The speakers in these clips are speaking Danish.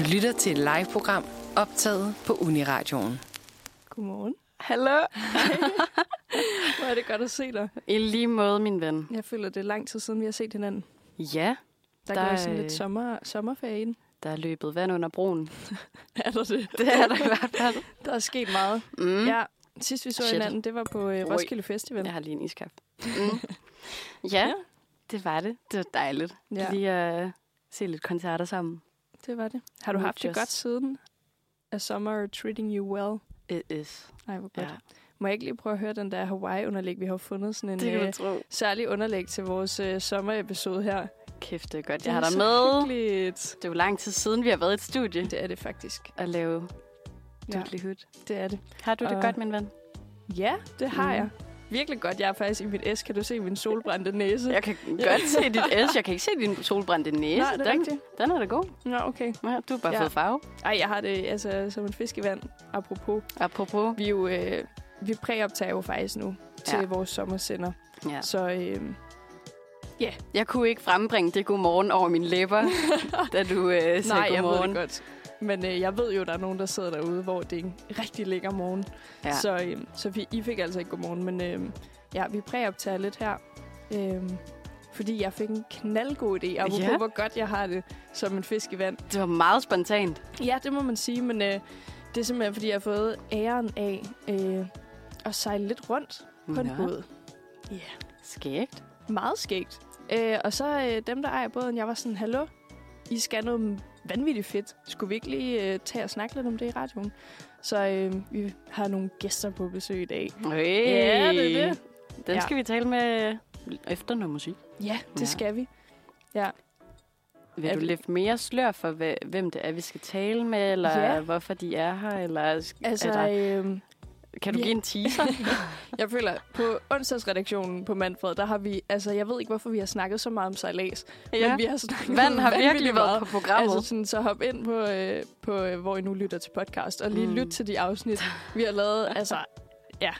Du lytter til et live-program optaget på Uniradioen. Godmorgen. Hallo. Hvor er det godt at se dig. I lige måde, min ven. Jeg føler, det er lang tid siden, vi har set hinanden. Ja, Der, Der går er- sådan lidt sommer, sommerferie i den. der er løbet vand under broen. Er der det? Det er der i hvert fald. Der er sket meget. Mm. Ja, sidst vi så Shit. hinanden, det var på øh. Roskilde Festival. Jeg har lige en iskaffe. Mm. ja, det var det. Det var dejligt. Ja. Ja. Lige at uh, se lidt koncerter sammen. Det var det. Har du Mood haft det Just. godt siden? A summer treating you well? It is. Nej, hvor godt. Ja, Må jeg ikke lige prøve at høre den der Hawaii-underlæg? Vi har fundet sådan en det øh, særlig underlæg til vores øh, sommerepisode her. Kæft, det er godt. Det Jeg har dig med. Hyggeligt. Det er jo lang tid siden, vi har været i et studie Det er det faktisk. at lave Ja, det er det. Har du det Og- godt, min ven? Ja, det har Mm. jeg. Virkelig godt. Jeg er faktisk i mit S. Kan du se min solbrændte næse? Jeg kan godt se dit S. Jeg kan ikke se din solbrændte næse. Nej, det er den, rigtigt. den er da god. Nå, okay. Ja, du har bare Ja. fået farve. Ej, jeg har det altså som en fisk i vand. Apropos. Apropos. Vi er jo... Øh, vi præoptager jo faktisk nu til Ja. vores sommersender. Ja. Så øh, Jeg kunne ikke frembringe det godmorgen over mine læber, da du øh, sagde nej, jeg ved godmorgen. det godt. Men øh, jeg ved jo, der er nogen, der sidder derude, hvor det er en rigtig lækker morgen. Ja. Så, øh, så vi, I fik altså ikke godmorgen. Men øh, ja, vi præoptager lidt her. Øh, fordi jeg fik en knaldgod idé, apropos Ja. hvor godt jeg har det som en fisk i vand. Det var meget spontant. Ja, det må man sige, men øh, det er simpelthen, fordi jeg har fået æren af øh, at sejle lidt rundt på en Nå, båd. Ja, yeah. Skægt. meget skægt. Øh, og så øh, dem, der ejer båden, jeg var sådan, hallo, I skal noget vanvittigt fedt. Skulle vi ikke lige øh, tage og snakke lidt om det i radioen? Så øh, vi har nogle gæster på besøg i dag. Hey. Ja, det er det. Den Ja. skal vi tale med efter noget musik. Ja, det Ja. skal vi. Vil Er du løfte mere slør for, hvem det er, vi skal tale med, eller Ja. hvorfor de er her? Eller Altså, er der, øh, kan du vi- give en teaser? jeg føler, på onsdagsredaktionen på Manfred, der har vi, altså jeg ved ikke, hvorfor vi har snakket så meget om sejlads, ja. men vi har snakket Vand har virkelig været på programmet. Altså sådan, så hop ind på, øh, på øh, hvor I nu lytter til podcast, og lige Mm. mm. lyt til de afsnit, vi har lavet. Altså, ja,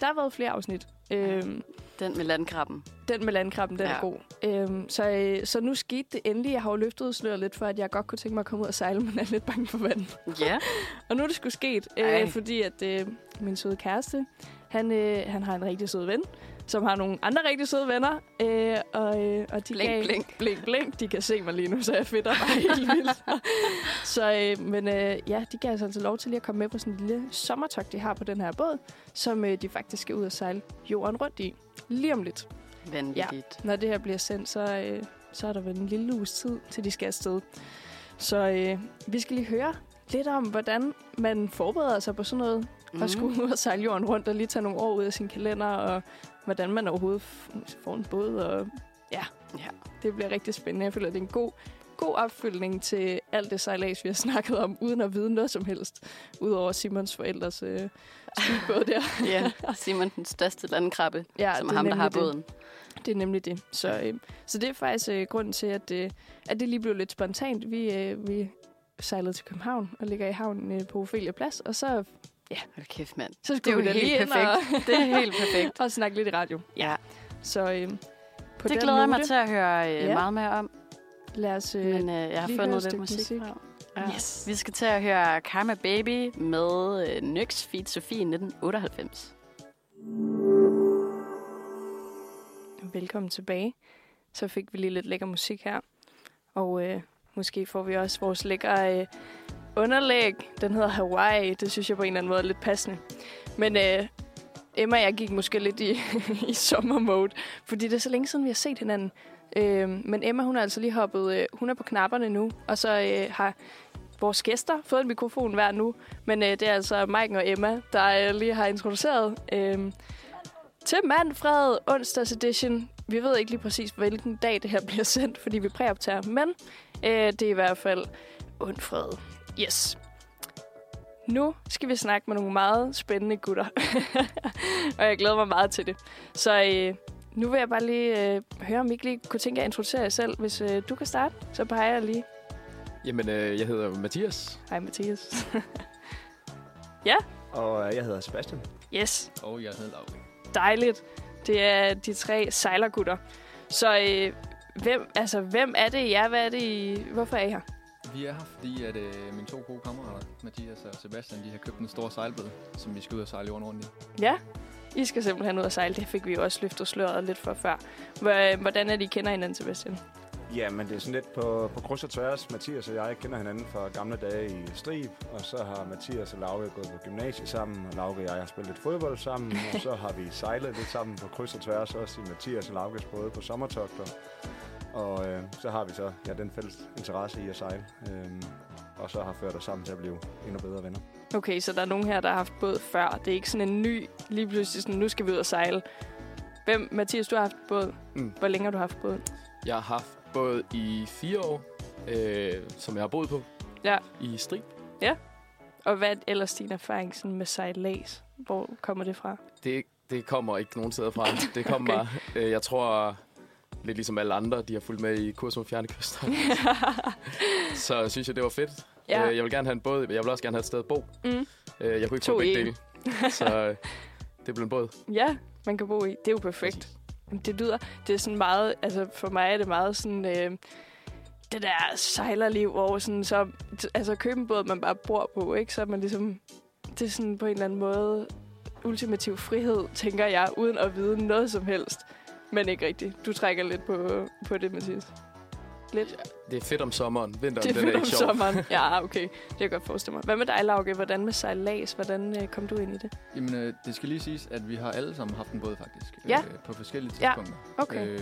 der har været flere afsnit. Øhm, Den med landkrabben. den med landkrabben, den Ja. er god. Øhm, så, øh, så nu skete det endelig. Jeg har jo løftet sløret lidt for, at jeg godt kunne tænke mig at komme ud og sejle, men er lidt bange for vand. Ja. Og nu er det sgu sket, Ej. øh, fordi at øh, min søde kæreste, han, øh, han har en rigtig sød ven, som har nogle andre rigtig søde venner. Øh, og, øh, og de Blink, gav, blink. blink, blink. De kan se mig lige nu, så jeg fedter bare helt vildt. så, øh, men øh, ja, de gav os altså lov til lige at komme med på sådan en lille sommertog, de har på den her båd, som øh, de faktisk skal ud og sejle jorden rundt i. Lige om lidt. Vanvittigt. Når det her bliver sendt, så, øh, så er der vel en lille uges tid, til de skal afsted. Så øh, vi skal lige høre lidt om, hvordan man forbereder sig på sådan noget, mm. og skulle ud og sejle jorden rundt og lige tage nogle år ud af sin kalender, og hvordan man overhovedet får en båd. Og, ja. Ja. det bliver rigtig spændende. Jeg føler, det er en god, god opfølgning til alt det sejlads, vi har snakket om, uden at vide noget som helst, udover Simons forældres øh, speedbåd der. ja, Simon den største landkrabbe, Ja, som er ham, der har det. båden. Det er nemlig det. Så, øh, så det er faktisk øh, grunden til, at, øh, at det lige blev lidt spontant. Vi, øh, vi sejlede til København og ligger i havnen øh, på Ophelia Plads, og så, Hold kæft, mand. så Det er skulle jo helt lige ind perfekt. Det er helt perfekt. og, og snakke lidt i radio. Ja, Så øh, på det den glæder jeg mig til at høre øh, Ja. meget mere om. Lad os... Øh, Men øh, jeg har fundet lidt musik. musik. Ja. Yes. Vi skal til at høre Karma Baby med øh, Nyx feat. Sofie 1998. Velkommen tilbage. Så fik vi lige lidt lækker musik her. Og øh, måske får vi også vores lækre øh, underlæg. Den hedder Hawaii. Det synes jeg på en eller anden måde er lidt passende. Men øh, Emma og jeg gik måske lidt i, i sommermode. Fordi det er så længe siden, vi har set hinanden. Øh, men Emma, hun er altså lige hoppet... Øh, hun er på knapperne nu. Og så øh, har vores gæster fået en mikrofon hver nu. Men øh, det er altså Mike og Emma, der øh, lige har introduceret... Øh, til Manfred onsdags edition. Vi ved ikke lige præcis, hvilken dag det her bliver sendt, fordi vi præoptager, men øh, det er i hvert fald onsfred. Yes. Nu skal vi snakke med nogle meget spændende gutter, og jeg glæder mig meget til det. Så øh, nu vil jeg bare lige øh, høre, om I ikke lige kunne tænke jer at introducere jer selv. Hvis øh, du kan starte, så peger jeg lige. Jamen, øh, jeg hedder Mathias, Hej Mathias. Og øh, jeg hedder Sebastian. yes. og jeg hedder Lauri. dejligt. Det er de tre sejlergutter. Så øh, hvem, altså, hvem er det, I er? Hvad er det, I, hvorfor er I her? Vi er her, fordi at, øh, mine to gode kammerater, Mathias og Sebastian, de har købt en stor sejlbåd, som vi skal ud og sejle jorden rundt i. Ja, I skal simpelthen ud og sejle. Det fik vi jo også løftet sløret lidt for før. Hvor- Hvordan er de kender hinanden, Sebastian? Ja, men det er sådan lidt på, på kryds og tværs. Mathias og jeg kender hinanden fra gamle dage i Strib, og så har Mathias og Lauke gået på gymnasiet sammen, og Lauke og jeg har spillet lidt fodbold sammen, og så har vi sejlet lidt sammen på kryds og tværs, også i Mathias og Laukes både på sommertogter. Og øh, så har vi så ja, den fælles interesse i at sejle, øh, og så har ført os sammen til at blive endnu bedre venner. Okay, så der er nogen her, der har haft båd før. Det er ikke sådan en ny, lige pludselig sådan, nu skal vi ud og sejle. Hvem, Mathias, du har haft båd. Mm. Hvor længe har du haft båd? Jeg har haft båd i fire år, øh, som jeg har boet på Ja. i Strib. Og hvad er ellers din erfaring sådan med sejlads? Hvor kommer det fra? Det, det kommer ikke nogen steder fra. Det kommer Okay. okay. øh, jeg tror, lidt ligesom alle andre, de har fulgt med i kurs mod fjerne kyster. så synes jeg, det var fedt. ja. Øh, jeg vil gerne have en båd, jeg vil også gerne have et sted at bo. Mm. Øh, jeg kunne ikke To få begge en. dele. Så øh, det blev en båd. ja, man kan bo i. Det er jo perfekt. Præcis. Det lyder, det er sådan meget, altså for mig er det meget sådan, øh, det der sejlerliv, hvor sådan så, altså købe en båd, man bare bor på, ikke? Så er man ligesom, det er sådan på en eller anden måde ultimativ frihed, tænker jeg, uden at vide noget som helst. Men ikke rigtigt. Du trækker lidt på, på det, Mathias. Lidt. Det er fedt om sommeren. Vinteren, Det er den er fedt om ikke sjov. sommeren. Ja, okay. Det kan jeg godt forestille mig. Hvad med dig, Lauke? Hvordan med sejlads? Hvordan øh, kom du ind i det? Jamen, øh, det skal lige siges, at vi har alle sammen haft en båd, faktisk. Ja. Øh, på forskellige Ja. tidspunkter. Okay. Øh,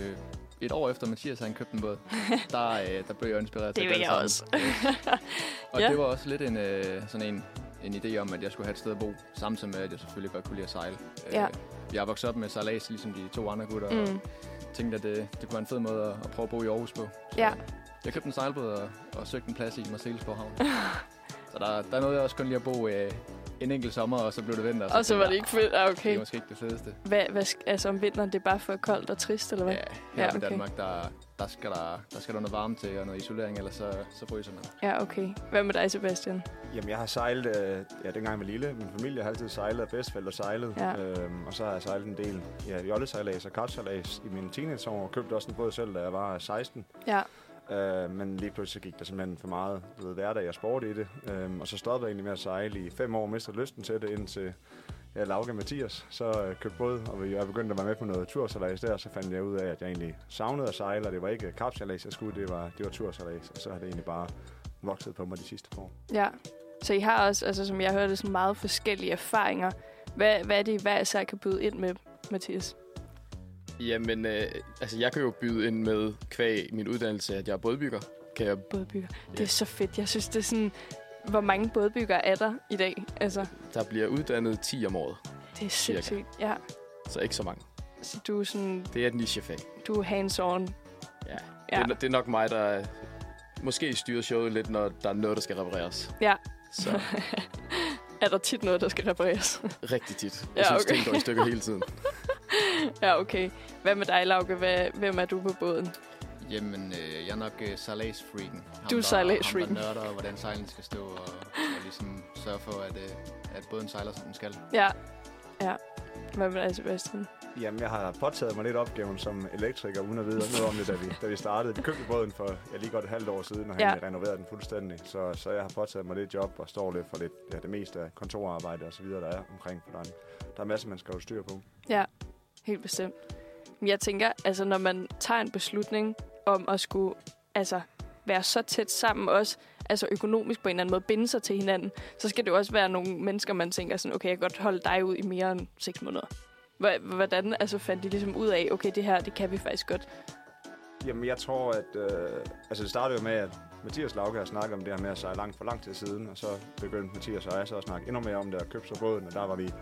et år efter Mathias han købte en båd, der, øh, der blev jeg inspireret Det til vil at jeg også. sammen. og Ja. det var også lidt en, øh, sådan en, en idé om, at jeg skulle have et sted at bo, samtidig med, at jeg selvfølgelig godt kunne lide at sejle. Ja. Jeg er vokset op med sejlads, ligesom de to andre gutter, mm. Og tænkte, at det, det kunne være en fed måde at, at prøve at bo i Aarhus på. Så Ja. Jeg købte en sejlbåd og, og søgte en plads i Marseillesborg Havn. så der, der er noget, jeg også kun lige at bo øh, en enkelt sommer, og så blev det vinter. Og så var det ikke fedt. Ah, jeg, Det okay. er måske ikke det fedeste. Hvad, hvad, altså om vinteren, det er bare for koldt og trist, eller hvad? Ja, her Ja, okay. okay. i Danmark, der, der, skal der, der skal der noget varme til og noget isolering, ellers så, så fryser man. Ja, okay. Hvad med dig, Sebastian? Jamen, jeg har sejlet, øh, ja, dengang jeg var lille. Min familie har altid sejlet, og bedsteforældre sejlet. Ja. Øhm, og så har jeg sejlet en del ja, jollesejlads og kartsejlads i mine teenageår, og købte også en båd selv, da jeg var 16. Ja. Øh, men lige pludselig så gik der simpelthen for meget du ved, hverdag og sport i det. Øhm, og så stoppede jeg egentlig med at sejle i fem år, mistede lysten til det, indtil ja, Lauke Mathias så øh, købte båd, og jeg begyndte at være med på noget tursejlads der, så fandt jeg ud af, at jeg egentlig savnede at sejle, og det var ikke kapsejlads, jeg skulle, det var, det var tursejlads, og så har det egentlig bare vokset på mig de sidste par år. Ja. Så I har også, altså som jeg hørte, sådan meget forskellige erfaringer. Hvad, hvad er det, I hver især kan byde ind med, Mathias? Jamen, øh, altså jeg kan jo byde ind med kvæg min uddannelse, at jeg er bådbygger. Kan jeg, Bådbygger. Det Ja. er så fedt. Jeg synes, det er sådan... Hvor mange bådbyggere er der i dag? Altså, der bliver uddannet 10 om året, det er sindssygt. Ja. så ikke så mange. Så du er sådan... Det er et nichefag. Du er hands-on. Ja. Ja. Det, er, det er nok mig, der måske styrer showet lidt, når der er noget, der skal repareres. Ja. Så Er der tit noget, der skal repareres? rigtig tit. Ja, Jeg synes, okay. ting går i stykker hele tiden. ja, okay. Hvad med dig, Lauke? Hvem er du på båden? Jamen, øh, jeg er nok øh, sejlads-freaken. Du er sejlads-freaken. Ham, der nørder, hvordan sejlen skal stå, og, og ligesom sørge for, at, øh, at båden sejler, som den skal. Ja. Ja. Hvad med dig, Sebastian? Jamen, jeg har påtaget mig lidt opgaven som elektriker, uden at vide noget om det, da vi, da vi startede. Vi købte båden for ja, lige godt et halvt år siden, og han Ja. renoverede den fuldstændig. Så, så jeg har påtaget mig lidt job og står lidt for lidt, ja, det meste af kontorarbejde og så videre, der er omkring. For der er, der er masser, man skal holde styr på. Ja, helt bestemt. Men jeg tænker, altså når man tager en beslutning om at skulle altså, være så tæt sammen også, altså økonomisk på en eller anden måde, binde sig til hinanden, så skal det jo også være nogle mennesker, man tænker sådan, okay, jeg kan godt holde dig ud i mere end seks måneder. Hvordan altså, fandt de ligesom ud af, okay, det her, det kan vi faktisk godt? Jamen, jeg tror, at... Øh, altså, det startede jo med, at Mathias Lauke har snakket om det her med at sejle langt for lang tid siden, og så begyndte Mathias og jeg så at snakke endnu mere om det og købte så båden, og der var vi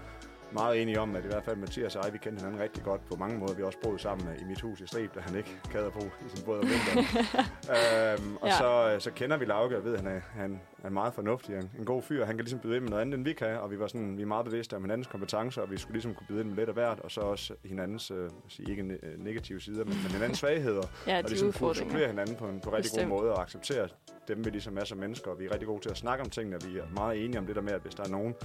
meget enige om, at i hvert fald Mathias og jeg, vi kendte hinanden rigtig godt på mange måder. Vi har også boet sammen i mit hus i Strib, da han ikke gad at bo i sin båd om vinteren. øhm, og Ja. så, så kender vi Lauke og ved, at han han er meget fornuftig en, en god fyr. Han kan ligesom byde ind med noget andet, end vi kan, og vi var sådan, vi er meget bevidste om hinandens kompetencer, og vi skulle ligesom kunne byde ind med lidt af hvert, og så også hinandens, øh, sige, ikke ne- øh, negative sider, men, men hinandens svagheder Ja, og ligesom kunne supplere hinanden på en på rigtig Bestemt. god måde og acceptere dem, vi ligesom er som mennesker. Og vi er rigtig gode til at snakke om tingene, og vi er meget enige om det der med, at hvis der er nogen,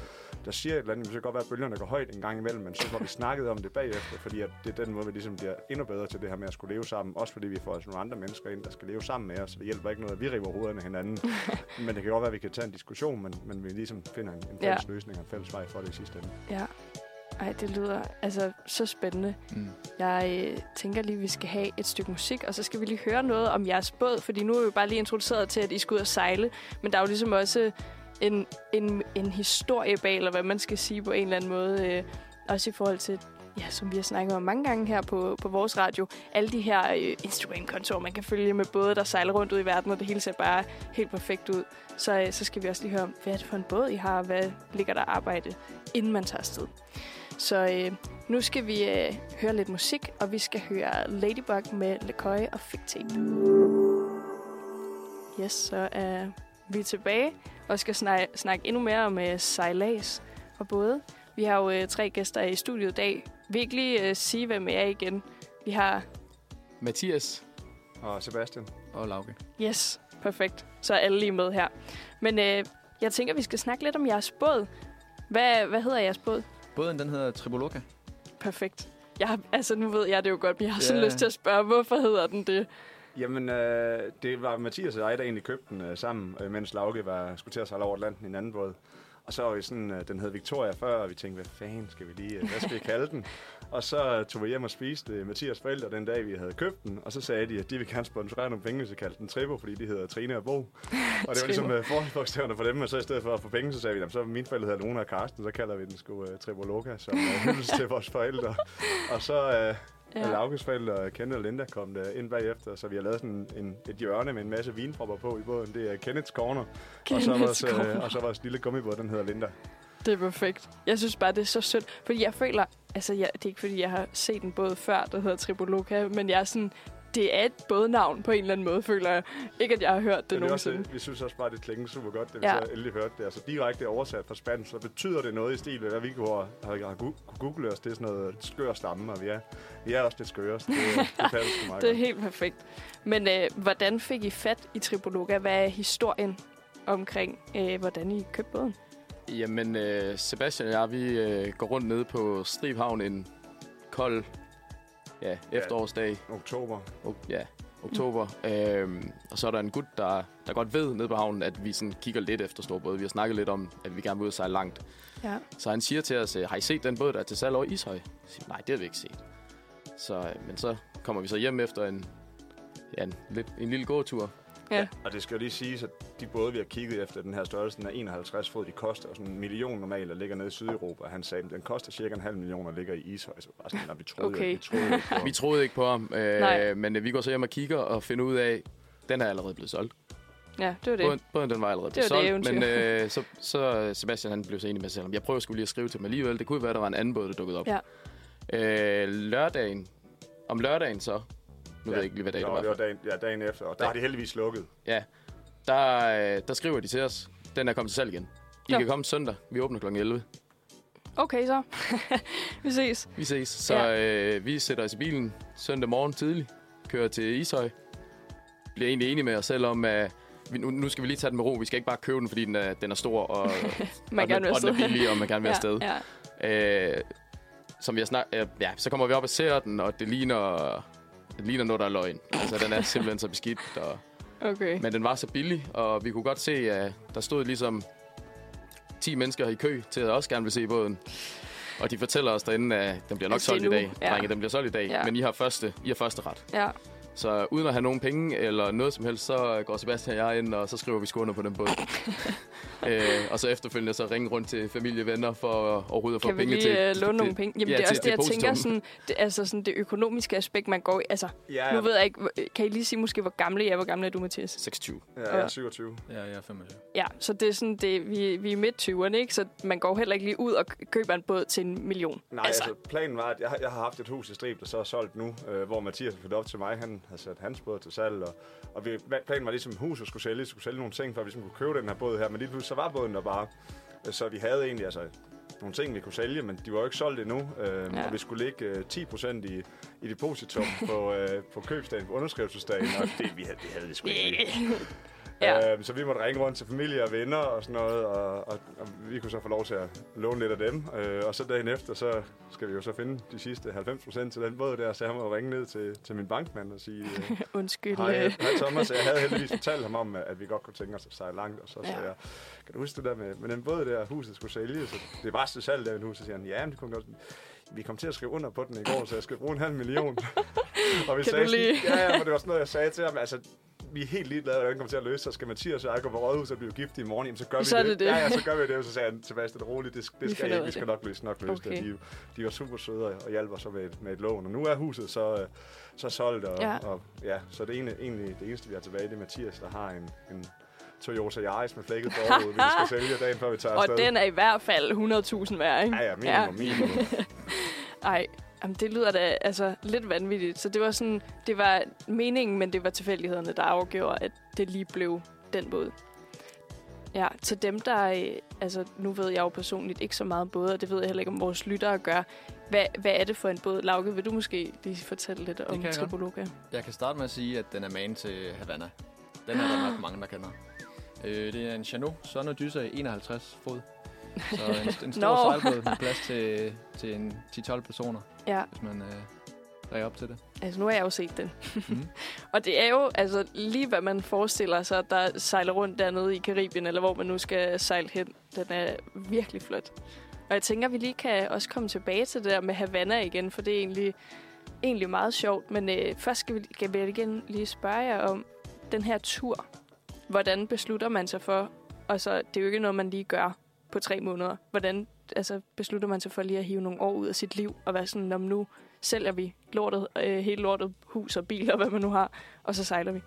der siger et eller andet, så kan godt være, at bølgerne går højt en gang imellem, men så får vi snakket om det bagefter, fordi at det er den måde, vi ligesom bliver endnu bedre til det her med at skulle leve sammen. Også fordi vi får altså nogle andre mennesker ind, der skal leve sammen med os. Så det hjælper ikke noget, at vi river hovederne hinanden. men det kan godt være, at vi kan tage en diskussion, men, men vi ligesom finder en, en fælles Ja. løsning og en fælles vej for det i sidste ende. Ja. Ej, det lyder altså så spændende. Mm. Jeg øh, tænker lige, at vi skal have et stykke musik, og så skal vi lige høre noget om jeres båd, fordi nu er vi jo bare lige introduceret til, at I skal ud og sejle, men der er jo ligesom også en, en, en historie bag, eller hvad man skal sige på en eller anden måde, øh, også i forhold til, ja, som vi har snakket om mange gange her på, på vores radio, alle de her øh, Instagram-kontorer, man kan følge med både, der sejler rundt ud i verden, og det hele ser bare helt perfekt ud. Så, øh, så skal vi også lige høre om, hvad er det for en båd, I har, og hvad ligger der arbejde, inden man tager afsted. Så øh, nu skal vi øh, høre lidt musik, og vi skal høre Ladybug med LeCoy og Fig Tape. Yes, så er vi tilbage og skal snakke, snakke endnu mere om øh, sejlads og både. Vi har jo øh, tre gæster i studiet i dag. Virkelig øh, sige, hvem er igen. Vi har... Mathias, Og Sebastian? Og Lauke. Yes, perfekt. Så er alle lige med her. Men øh, jeg tænker, vi skal snakke lidt om jeres båd. Hvad, hvad hedder jeres båd? Båden, den hedder Triboloka. Perfekt. Jeg har, altså, nu ved jeg det jo godt, men jeg har sådan Ja. lyst til at spørge, hvorfor hedder den det? Jamen, øh, det var Mathias og jeg, der egentlig købte den øh, sammen, øh, mens Lauke var, skulle til at sejle over Atlanten i en anden båd. Og så var vi sådan, øh, den hed Victoria før, og vi tænkte, hvad fanden skal vi lige, øh, hvad skal vi kalde den? Og så tog vi hjem og spiste øh, Mathias forældre den dag, vi havde købt den. Og så sagde de, at de ville gerne sponsorere nogle penge, så kaldte den Tribo, fordi de hedder Trine og Bo. Og det var ligesom øh, forholdsbogstaverne for dem, og så i stedet for at få penge, så sagde vi, jamen, så mine forældre hedder Luna og Karsten, så kalder vi den sgu uh, Triboloka, som uh, hyldest til vores forældre. Og så øh, Ja. Laukes forældre, Kenneth og Linda, kom der ind bagefter, så vi har lavet sådan en, et hjørne med en masse vinpropper på i båden. Det er Kenneths Corner, og så, Kenneth's vores, Corner. øh, og så vores lille gummibåd, den hedder Linda. Det er perfekt. Jeg synes bare, det er så sødt. Fordi jeg føler... Altså, jeg, det er ikke, fordi jeg har set en båd før, der hedder Triboloka, men jeg er sådan... Det er et bådnavn på en eller anden måde, føler jeg. Ikke, at jeg har hørt det også, nogensinde. vi synes også bare, det klinger super godt, da vi Ja. så endelig hørte det. Altså direkte oversat fra spansk, så betyder det noget i stil med, hvad vi kunne have, have, have kunne google os. Det er sådan noget skør stamme, og vi er, vi er også lidt skøre, så det, det passer meget Det er godt. helt perfekt. Men øh, hvordan fik I fat i Triboloka? Hvad er historien omkring, øh, hvordan I købte båden? jamen øh, Sebastian og jeg, vi øh, går rundt nede på Stribhavn en kold ja, efterårsdag. Oktober. O- ja, oktober. Øhm, og så er der en gut, der, der godt ved nede på havnen, at vi sådan kigger lidt efter storbåde. Vi har snakket lidt om, at vi gerne vil ud og sejle langt. Ja. Så han siger til os, øh, har I set den båd, der er til salg over i Ishøj? Jeg siger, nej, det har vi ikke set. Så, øh, men så kommer vi så hjem efter en, ja, en, lidt, en lille gåtur. Ja. Og det skal jo lige siges, at de både, vi har kigget efter den her størrelse, den er 51 fod, de koster sådan en million normalt og ligger nede i Sydeuropa. Han sagde, at den koster cirka en halv million og ligger i Ishøj. Så bare sådan, "Nå, vi troede, Okay. vi troede ikke på. Vi troede ikke på ham, øh, Nej. men øh, vi går så hjem og kigger og finder ud af, den er allerede blevet solgt. Ja, det var det. Båden, båden den var allerede Det blevet var det solgt, men øh, så, så Sebastian han blev så enig med sig selv, jeg prøver skulle lige at skrive til dem alligevel. Det kunne være, at der var en anden båd, der dukkede op. Ja. Øh, lørdagen, om lørdagen så, nu ved jeg ikke lige, hvad dag Nå, det var. det var dagen, ja, dagen efter, og der Ja. har de heldigvis lukket. Ja, der, øh, der skriver de til os, den er kommet til salg igen. I Nå. kan komme søndag, vi åbner kl. 11. Okay, så. vi ses. Vi ses. Så Ja. øh, vi sætter os i bilen søndag morgen tidlig, kører til Ishøj. Bliver egentlig enige med os selv om, at vi, nu, nu skal vi lige tage den med ro. Vi skal ikke bare købe den, fordi den er, den er stor og, Man og, gerne den, vil og den er billig, og man gerne vil Ja, afsted. ja. Øh, som vi har snak, øh, ja, så kommer vi op og ser den, og det ligner, det ligner noget, der er løgn. Altså, den er simpelthen så beskidt. Og, Okay. men den var så billig, og vi kunne godt se, at der stod ligesom 10 mennesker i kø til at også gerne vil se båden. Og de fortæller os derinde, at den bliver nok Altså, solgt i dag. Ja. Drenge, den bliver solgt i dag, Ja. men I har, første, I har første ret. Ja. Så uden at have nogen penge eller noget som helst, så går Sebastian og jeg ind, og så skriver vi skåner på den båd. øh, og så efterfølgende så ringe rundt til familie og venner for overhovedet at få Kan vi penge lige til. øh, låne det- nogle penge? Jamen, ja, det er også det, jeg depositum. tænker, sådan, det, altså sådan det økonomiske aspekt, man går i. Altså, Ja, nu ved jeg ikke, hvor- kan I lige sige måske, hvor gamle I er? Hvor gamle er du, Mathias? 26. ja, jeg er 27. Ja, jeg er 25. Ja, så det er sådan, det, vi, vi er midt 20'erne, ikke? Så man går heller ikke lige ud og køber en båd til en million. Nej, altså, altså planen var, at jeg, har- jeg har haft et hus i Strib, der så er solgt nu, øh, hvor Mathias har flyttet op til mig. Han har sat hans båd til salg, og, og vi, planen var ligesom, huset skulle sælge, skulle sælge nogle ting, for at vi ligesom kunne købe den her båd her. Men lige pludselig så var båden der bare. Så vi havde egentlig altså nogle ting, vi kunne sælge, men de var jo ikke solgt endnu. Øh, Ja. Og vi skulle lægge øh, 10% i, i depositum på, øh, på købsdagen, på underskrivelsesdagen, og det, vi havde, det havde det sgu ikke. Ja. Øhm, så vi måtte ringe rundt til familie og venner og sådan noget, og, og, og vi kunne så få lov til at låne lidt af dem. Øh, og så dagen efter, så skal vi jo så finde de sidste 90 procent til den båd der, så jeg må ringe ned til, til min bankmand og sige, øh, Undskyld. hej, øh, hej Thomas, jeg havde heldigvis fortalt ham om, at vi godt kunne tænke os at sejle langt, og så Ja. sagde jeg, kan du huske det der med, med den båd der, huset skulle sælges, så det var til salg der i huset, så siger han, ja, men det kunne godt vi kom til at skrive under på den i går, så jeg skal bruge en halv million. og vi Kan sagde sådan, ja, ja, for det var sådan noget, jeg sagde til ham, altså, vi er helt ligeglade, hvordan det kommer til at løse sig. Skal Mathias og jeg gå på rådhus og blive gift i morgen, jamen, så gør vi Så er det. det. Ja, ja, så gør vi det. Og så sagde han det roligt, det, Vi det skal ud ikke, vi skal det. nok løse, nok løse Okay. det. De, de var super søde og hjalp os så med et, med et lån. Og nu er huset så, øh, så solgt, og Ja. ja. og ja, så det ene, egentlig det eneste, vi har tilbage, det er Mathias, der har en, en Toyota Yaris med flækket forud, vi skal sælge dagen før vi tager og afsted. den er i hvert fald 100.000 værd, ikke? Ja, ja, minimum, minimum. Ej, jamen det lyder da altså lidt vanvittigt. Så det var sådan, det var meningen, men det var tilfældighederne, der afgjorde, at det lige blev den båd. Ja, til dem, der... øh, Altså, nu ved jeg jo personligt ikke så meget om båd, og det ved jeg heller ikke, om vores lyttere gør. Hvad, hvad er det for en båd? Lauke, vil du måske lige fortælle lidt om kan jeg kan starte med at sige, at den er man til Havana. Den er der nok mange, der kender. Øh, det er en Chanot Son Odyssey 51 fod. Så en, en stor Nå. sejlbåd med plads til, til en 10-12 personer, Ja, hvis man øh, ræger op til det. altså nu har jeg jo set den. Mhm. Og det er jo altså lige, hvad man forestiller sig, der sejler rundt dernede i Karibien, eller hvor man nu skal sejle hen. Den er virkelig flot. Og jeg tænker, at vi lige kan også komme tilbage til det der med Havana igen, for det er egentlig, egentlig meget sjovt. Men øh, først skal vi, skal vi igen lige spørge jer om den her tur. Hvordan beslutter man sig for, og så det er jo ikke noget, man lige gør på tre måneder. Hvordan altså, beslutter man sig for lige at hive nogle år ud af sit liv, og være sådan, om nu sælger vi lortet, øh, hele lortet, hus og bil og hvad man nu har, og så sejler vi.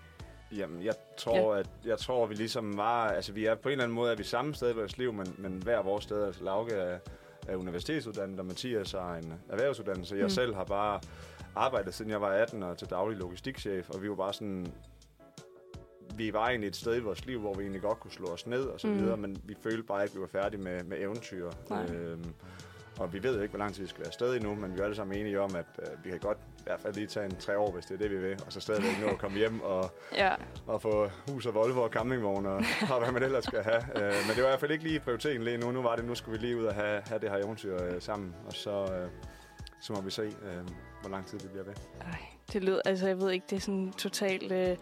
Jamen, jeg tror, ja. at jeg tror, at vi ligesom var... Altså, vi er på en eller anden måde, at vi samme sted i vores liv, men, men hver vores sted. Altså, Lauke er, er universitetsuddannet, og Mathias har en erhvervsuddannelse. Jeg mm. selv har bare arbejdet, siden jeg var 18 og til daglig logistikchef, og vi var bare sådan... Vi var egentlig et sted i vores liv, hvor vi egentlig godt kunne slå os ned og så Mm. videre, men vi følte bare ikke, at vi var færdige med, med eventyr. Nej. Øhm, og vi ved jo ikke, hvor lang tid vi skal være afsted endnu, men vi er alle sammen enige om, at øh, vi kan godt i hvert fald lige tage en tre år, hvis det er det, vi vil, og så stadigvæk nå at komme hjem og Ja, og få hus og Volvo og campingvogn og, og hvad man ellers skal have. Øh, men det var i hvert fald ikke lige prioriteten lige nu. Nu var det, nu skulle vi lige ud og have, have det her eventyr øh, sammen, og så, øh, så må vi se, øh, hvor lang tid det bliver ved. Ej, det lyder, altså jeg ved ikke, det er sådan totalt øh,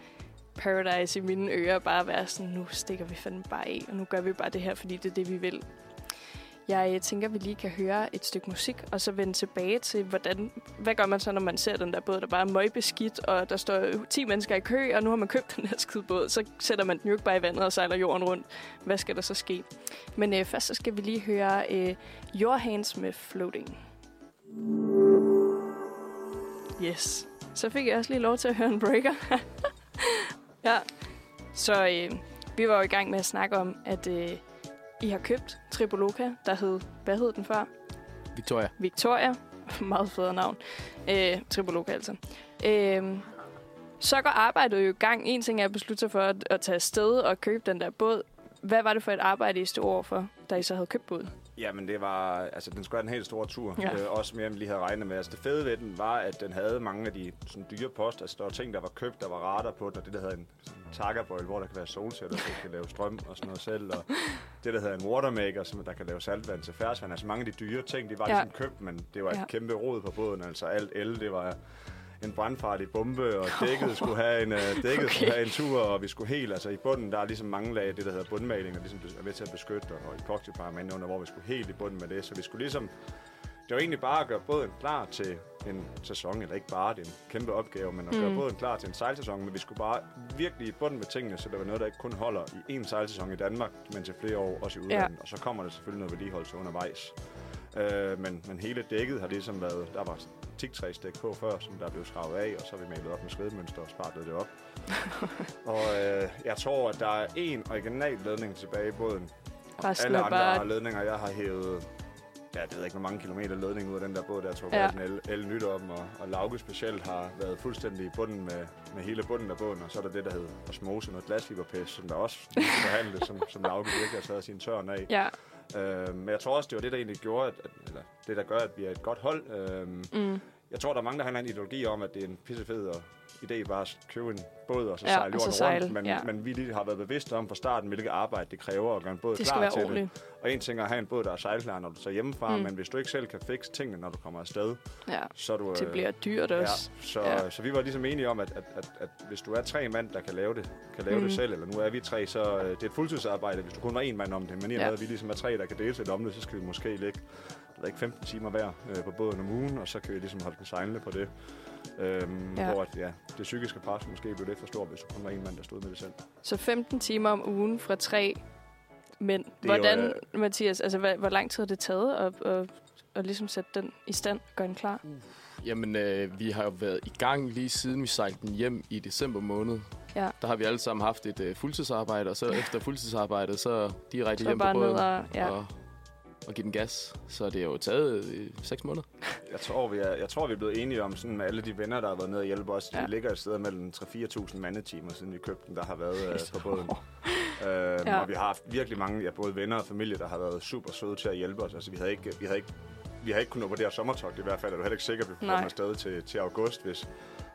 paradise i mine ører, bare være sådan, nu stikker vi fandme bare af, og nu gør vi bare det her, fordi det er det, vi vil. Jeg øh, tænker, vi lige kan høre et stykke musik, og så vende tilbage til, hvordan, hvad gør man så, når man ser den der båd, der bare er møgbeskidt, og der står 10 mennesker i kø, og nu har man købt den her skide båd, så sætter man den jo ikke bare i vandet og sejler jorden rundt. Hvad skal der så ske? Men øh, først så skal vi lige høre øh, Your Hands med Floating. Yes. Så fik jeg også lige lov til at høre en breaker. ja. Så øh, vi var jo i gang med at snakke om, at øh, I har købt Tripoloca, der hed, hvad hed den før? Victoria. Victoria. Meget federe navn. Øh, Tripoloca altså. Øh, så går arbejdet jo i gang. En ting er at beslutte sig for at, at tage afsted og købe den der båd. Hvad var det for et arbejde, I stod over for, da I så havde købt båden? Jamen, det var, altså, den skulle have en helt stor tur. Ja. Øh, også mere, end vi lige havde regnet med. Altså, det fede ved den var, at den havde mange af de sådan, dyre post. Altså, der var ting, der var købt, der var radar på den, og det, der hedder en takkerbøjle, hvor der kan være solceller, så du kan lave strøm og sådan noget selv. Og det, der hedder en watermaker, som der kan lave saltvand til færdsvand. Altså, mange af de dyre ting, de var Ja. ja. ligesom købt, men det var et Ja. kæmpe rod på båden. Altså, alt el, det var en brandfarlig bombe, og dækket skulle have en, uh, dækket okay. skulle have en tur, og vi skulle helt, altså i bunden, der er ligesom mange lag af det, der hedder bundmaling, og ligesom er med til at beskytte, og, og epoxyparament under, hvor vi skulle helt i bunden med det, så vi skulle ligesom, det var egentlig bare at gøre båden klar til en sæson, eller ikke bare, det er en kæmpe opgave, men at gøre Mm. båden klar til en sejlsæson, men vi skulle bare virkelig i bunden med tingene, så det var noget, der ikke kun holder i én sejlsæson i Danmark, men til flere år også i udlandet, og så kommer der selvfølgelig noget vedligeholdelse undervejs. Øh, men, men hele dækket har ligesom været, der var tigtræsdæk på før, som der blev skravet af, og så har vi malet op med svedmønster og spartet det op. og øh, jeg tror, at der er én original ledning tilbage i båden. Resten alle andre bare- ledninger, jeg har hævet, ja, det ved jeg ikke, hvor mange kilometer ledning ud af den der båd, der tog Ja. el, el nyt om, og, og Lauke specielt har været fuldstændig i bunden med, med hele bunden af båden, og så er der det, der hedder osmose, noget glasfiberpæs, som der også behandles, som, som Lauke virkelig har taget sin tørn af. Ja. Øh, men jeg tror også, det var det, der egentlig gjorde, at, at, eller det, der gør, at vi er et godt hold. Øh, Mm jeg tror, der er mange, der har en ideologi om, at det er en pissefed idé bare at købe en båd og så Ja, sejle og så jorden sejle, rundt. Men, ja. men vi lige har været bevidste om fra starten, hvilket arbejde det kræver at gøre en båd Det klar skal være til det. ordentligt. Og en ting er at have en båd, der er sejlklar, når du tager hjemmefra, Mm. men hvis du ikke selv kan fikse tingene, når du kommer afsted, Ja, så du... det øh, bliver dyrt Ja, også. så, Ja. ja. så vi var ligesom enige om, at, at, at, at hvis du er tre mand, der kan lave det, kan lave Mhm. det selv, eller nu er vi tre, så øh, det er et fuldtidsarbejde, hvis du kun var en mand om det. Men i og Ja. med, at vi ligesom er tre, der kan dele lidt om det, så skal vi måske lægge ved ikke, 15 timer hver øh, på båden om ugen, og så kan vi ligesom holde den sejlende på det. Øhm, Ja. Hvor at, ja, det psykiske pres måske blev lidt for stort, hvis du kun var en mand, der stod med det selv. Så 15 timer om ugen fra tre mænd. jo, Hvordan, øh, Mathias, altså hvor, hvor lang tid har det taget at, at, at ligesom sætte den i stand, gøre den klar? Jamen, øh, vi har jo været i gang lige siden vi sejlede den hjem i december måned. Ja. Der har vi alle sammen haft et øh, fuldtidsarbejde, og så efter fuldtidsarbejdet, så direkte Så hjem på båden og... Ja. og, og give den gas. Så det har jo taget øh, seks måneder. Jeg tror, vi er, jeg tror, vi er blevet enige om, sådan med alle de venner, der har været nede og hjælpe os. Ja. Vi ligger et sted mellem 3-4.000 mandetimer, siden vi købte den, der har været øh, på båden. Øhm, Ja. Og vi har haft virkelig mange, ja, både venner og familie, der har været super søde til at hjælpe os. Altså, vi havde ikke, vi havde ikke, vi havde ikke kunnet nå på det her sommertogt i hvert fald. Er du heller ikke sikker, at vi kunne komme afsted til, til august, hvis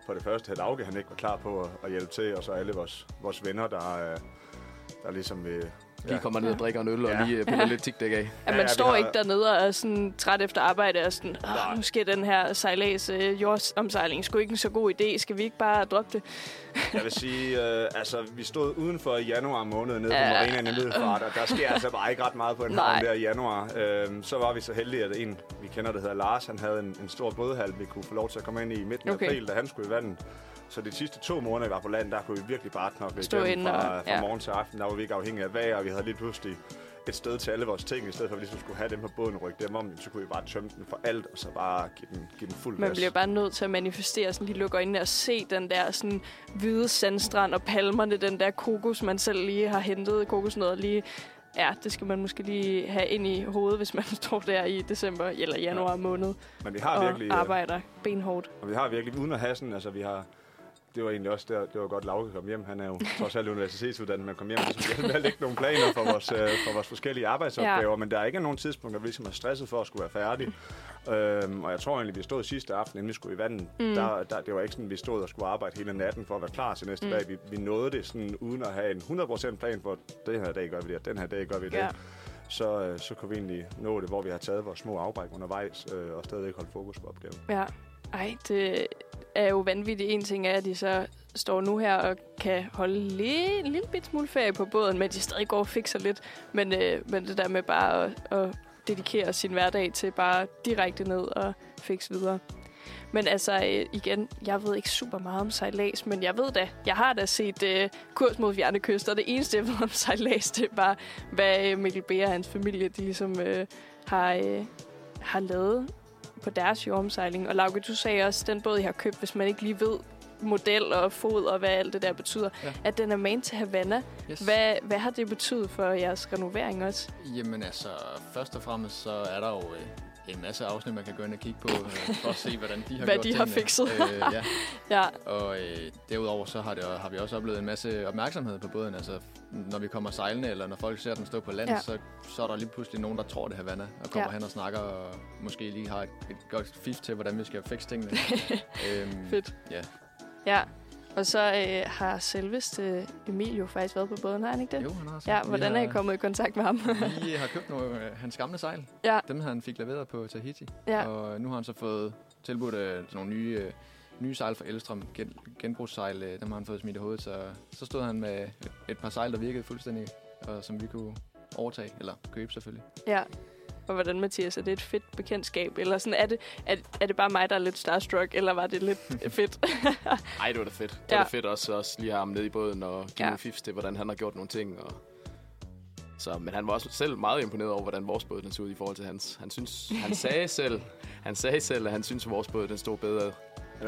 for det første havde Lauke, han ikke var klar på at, at hjælpe til, og så alle vores, vores venner, der, øh, der ligesom vil... Lige kommer ned og drikker en øl og Ja. lige øh, piller lidt tikdæk af. At Ja, man ja, vi står har- ikke dernede og er sådan træt efter arbejde og sådan. Åh, nu skal den her sejlads, øh, jordomsejling, sgu ikke en så god idé. Skal vi ikke bare droppe det? Jeg vil sige, øh, altså, vi stod udenfor i januar måned nede på Ja. Marina i Middelfart, og der sker altså bare ikke ret meget på en havn der i januar. Øhm, så var vi så heldige, at en, vi kender, der hedder Lars, han havde en, en stor bådhal, vi kunne få lov til at komme ind i i midten af Okay. april, da han skulle i vandet. Så de sidste to måneder, vi var på land, der kunne vi virkelig bare knokle Stå igennem fra, og- fra ja. morgen til aften. Der var vi ikke afhængige af vejr, og vi havde lige pludselig et sted til alle vores ting, i stedet for at vi ligesom skulle have dem på båden og rykke dem om, så kunne vi bare tømme den for alt, og så bare give den, give den fuld Man gas. bliver bare nødt til at manifestere, sådan lige lukke øjnene og se den der sådan hvide sandstrand og palmerne, den der kokos, man selv lige har hentet, kokosnødder lige. Ja, det skal man måske lige have ind i hovedet, hvis man står der i december eller januar måned Men vi har og virkelig... øh, arbejder benhårdt. Og vi har virkelig, uden at have sådan, altså vi har, det var egentlig også der, det var godt, Lauke kom hjem. Han er jo trods alt universitetsuddannet, men kom hjem og så med at lægge nogle planer for vores, øh, for vores forskellige arbejdsopgaver. Ja. Men der er ikke nogen tidspunkter, hvor vi ligesom er stresset for at skulle være færdige. Øhm, og jeg tror egentlig, vi stod sidste aften, inden vi skulle i vandet. Mm. Der, der, det var ikke sådan, vi stod og skulle arbejde hele natten for at være klar til næste Mm. dag. Vi, vi nåede det sådan, uden at have en 100% plan for, den her dag gør vi det, den her dag gør vi det. Ja. Så, øh, så kunne vi egentlig nå det, hvor vi har taget vores små afbræk undervejs, øh, og stadig holdt fokus på opgaven. Ja. Ej, det er jo vanvittigt. En ting er, at de så står nu her og kan holde lige, en lille bit smule ferie på båden, men de stadig går og fikser lidt. Men, øh, men det der med bare at, at dedikere sin hverdag til bare direkte ned og fikse videre. Men altså, øh, igen, jeg ved ikke super meget om sejlads, men jeg ved da, jeg har da set øh, kurs mod fjerne kyster. Det eneste, jeg ved om sejlads, det er bare, hvad øh, Mikkel Beer og hans familie, de ligesom øh, har, øh, har lavet på deres jordomsejling. Og Lauke, du sagde også, den båd, I har købt, hvis man ikke lige ved model og fod og hvad alt det der betyder, Ja. at den er main til Havana. Yes. Hvad, hvad har det betydet for jeres renovering også? Jamen altså, først og fremmest så er der jo øh, en masse afsnit, man kan gå ind og kigge på, øh, for at se, hvordan de har Hvad gjort de har tingene. fikset. Øh, ja. Ja, Og øh, derudover så har, det, har vi også oplevet en masse opmærksomhed på båden. Altså, når vi kommer sejlende, eller når folk ser den stå på land, Ja. så, så er der lige pludselig nogen, der tror, det er Havana, og kommer ja. hen og snakker, og måske lige har et, et godt fif til, hvordan vi skal fikse tingene. øhm, fedt. Ja. Ja, og så øh, har selveste Emil jo faktisk været på båden, har han ikke det? Jo, han har. Ja, hvordan er I kommet i kontakt med ham? Vi har købt nogle, øh, hans gamle sejl. Ja. Dem han fik leveret på Tahiti. Ja. Og nu har han så fået tilbudt øh, sådan nogle nye, øh, nye sejl fra Elstrøm. Gen, genbrugssejl, øh, dem har han fået smidt i hovedet. Så, så stod han med et, et par sejl, der virkede fuldstændig, og som vi kunne overtage, eller købe selvfølgelig. ja. Og hvordan, Mathias, er det et fedt bekendtskab? Eller sådan, er, det, er, er det bare mig, der er lidt starstruck, eller var det lidt fedt? Ej, det var da fedt. Det Ja. var da fedt også, også lige at have ham ned i båden og give Ja. fifs til, hvordan han har gjort nogle ting. Og... Så, men han var også selv meget imponeret over, hvordan vores båd den så ud i forhold til hans. Han, synes, han sagde selv, han sagde selv, at han synes, at vores båd den stod bedre. Det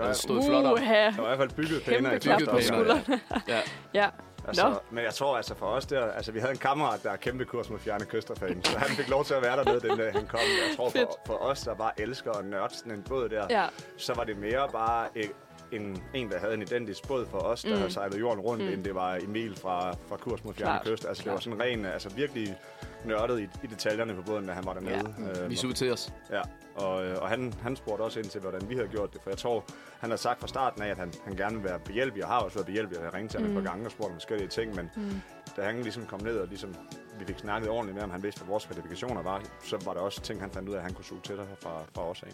Den stod flottere. Uha. det var i hvert fald bygget Kæmpe pænere. på pænere. Ja. Ja, Altså, men jeg tror altså for os der, altså vi havde en kammerat, der er kæmpe kurs mod fjerne kyster så han fik lov til at være dernede den dag, han kom. Jeg tror for, for os, der bare elsker at nørde sådan en båd der, ja. så var det mere bare et, en, en, der havde en identisk båd for os, der Mm. havde sejlet jorden rundt, Mm. end det var Emil fra, fra kurs mod fjerne Klart. kyst. Altså, det var Klart. sådan ren, altså virkelig nørdet i, i detaljerne på båden, da han var dernede. Ja. Øhm, Vi så ud til os. Ja, og, øh, og han, han spurgte også ind til, hvordan vi havde gjort det, for jeg tror, han har sagt fra starten af, at han, han gerne vil være behjælpelig, og har også været behjælpelig, og jeg ringet til ham Mm. et par gange og spurgt om forskellige ting, men Mm. da han ligesom kom ned, og ligesom vi fik snakket ordentligt med ham, han vidste, hvad vores kvalifikationer var, så var der også ting, han fandt ud af, at han kunne suge til dig fra, fra os af.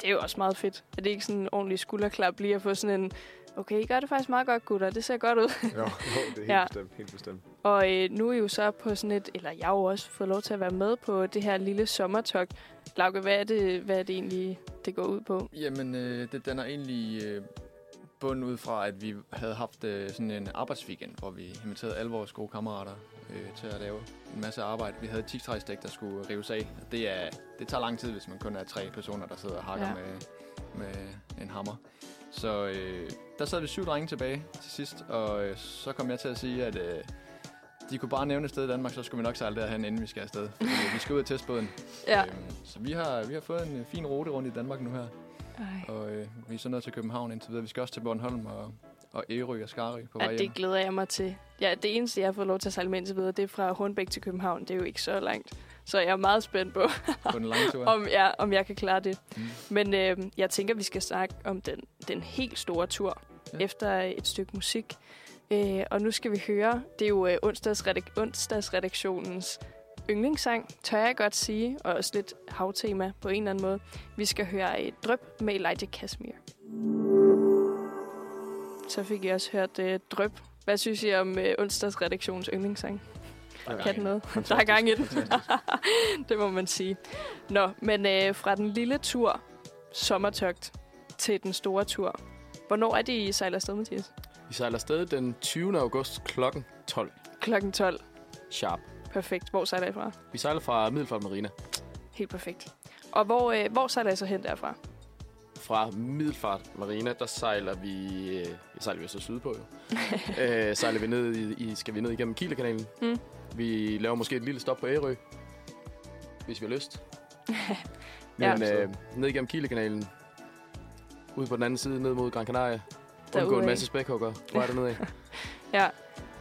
Det er jo også meget fedt. Er det ikke sådan en ordentlig skulderklap lige at få sådan en... Okay, I gør det faktisk meget godt, gutter. Det ser godt ud. jo, jo, det er helt Ja. bestemt, helt bestemt. Og øh, nu er I jo så på sådan et... Eller jeg har jo også fået lov til at være med på det her lille sommertogt. Lauke, hvad er det, hvad er det egentlig, det går ud på? Jamen, øh, det danner egentlig øh, bund ud fra, at vi havde haft øh, sådan en arbejdsweekend, hvor vi inviterede alle vores gode kammerater øh, til at lave en masse arbejde. Vi havde 10 træstik, der skulle rives af. Og Det, er, det tager lang tid, hvis man kun er tre personer, der sidder og hakker ja. med, med en hammer. Så øh, der sad vi syv drenge tilbage til sidst, og øh, så kom jeg til at sige, at øh, de kunne bare nævne et sted i Danmark, så skulle vi nok sejle derhen, inden vi skal afsted. Fordi vi skal ud og teste båden. Ja. Øhm, så vi har, vi har fået en øh, fin rute rundt i Danmark nu her. Ej. Og øh, vi er så nået til København indtil videre. Vi skal også til Bornholm og, og Ærø og Skarø på vej Ja, hjem. det glæder jeg mig til. Ja, det eneste, jeg har fået lov til at sejle med indtil videre, det er fra Hornbæk til København. Det er jo ikke så langt. Så jeg er meget spændt på, på den lange tur. om, ja, om jeg kan klare det. Mm. Men øh, jeg tænker, vi skal snakke om den, den helt store tur ja. Efter et stykke musik. Øh, og nu skal vi høre, det er jo øh, onsdagsredak- onsdagsredaktionens yndlingssang, tør jeg godt sige, og også lidt havtema på en eller anden måde. Vi skal høre et drøb med Elijah Kashmir. Så fik jeg også hørt øh, drøb. Hvad synes I om øh, onsdagsredaktionens yndlingssang? Kan den noget? Der er gang i den. det må man sige. Nå, men øh, fra den lille tur, sommertogt, til den store tur. Hvornår er det, I sejler afsted, Mathias? Vi sejler afsted den 20. august klokken 12 Klokken 12. sharp. Perfekt. Hvor sejler I fra? Vi sejler fra Middelfart Marina. Helt perfekt. Og hvor, øh, hvor sejler I så hen derfra? Fra Middelfart Marina, der sejler vi... Øh, sejler vi så sydpå jo. øh, sejler vi ned i, i, skal vi ned igennem Kielekanalen. Mm. Vi laver måske et lille stop på Ærø, hvis vi har lyst. Ja. Men øh, ned igennem Kielekanalen, ud på den anden side, ned mod Gran Canaria. Undgå Derudad. en masse spækhugger. Hvor er det nedad? Ja.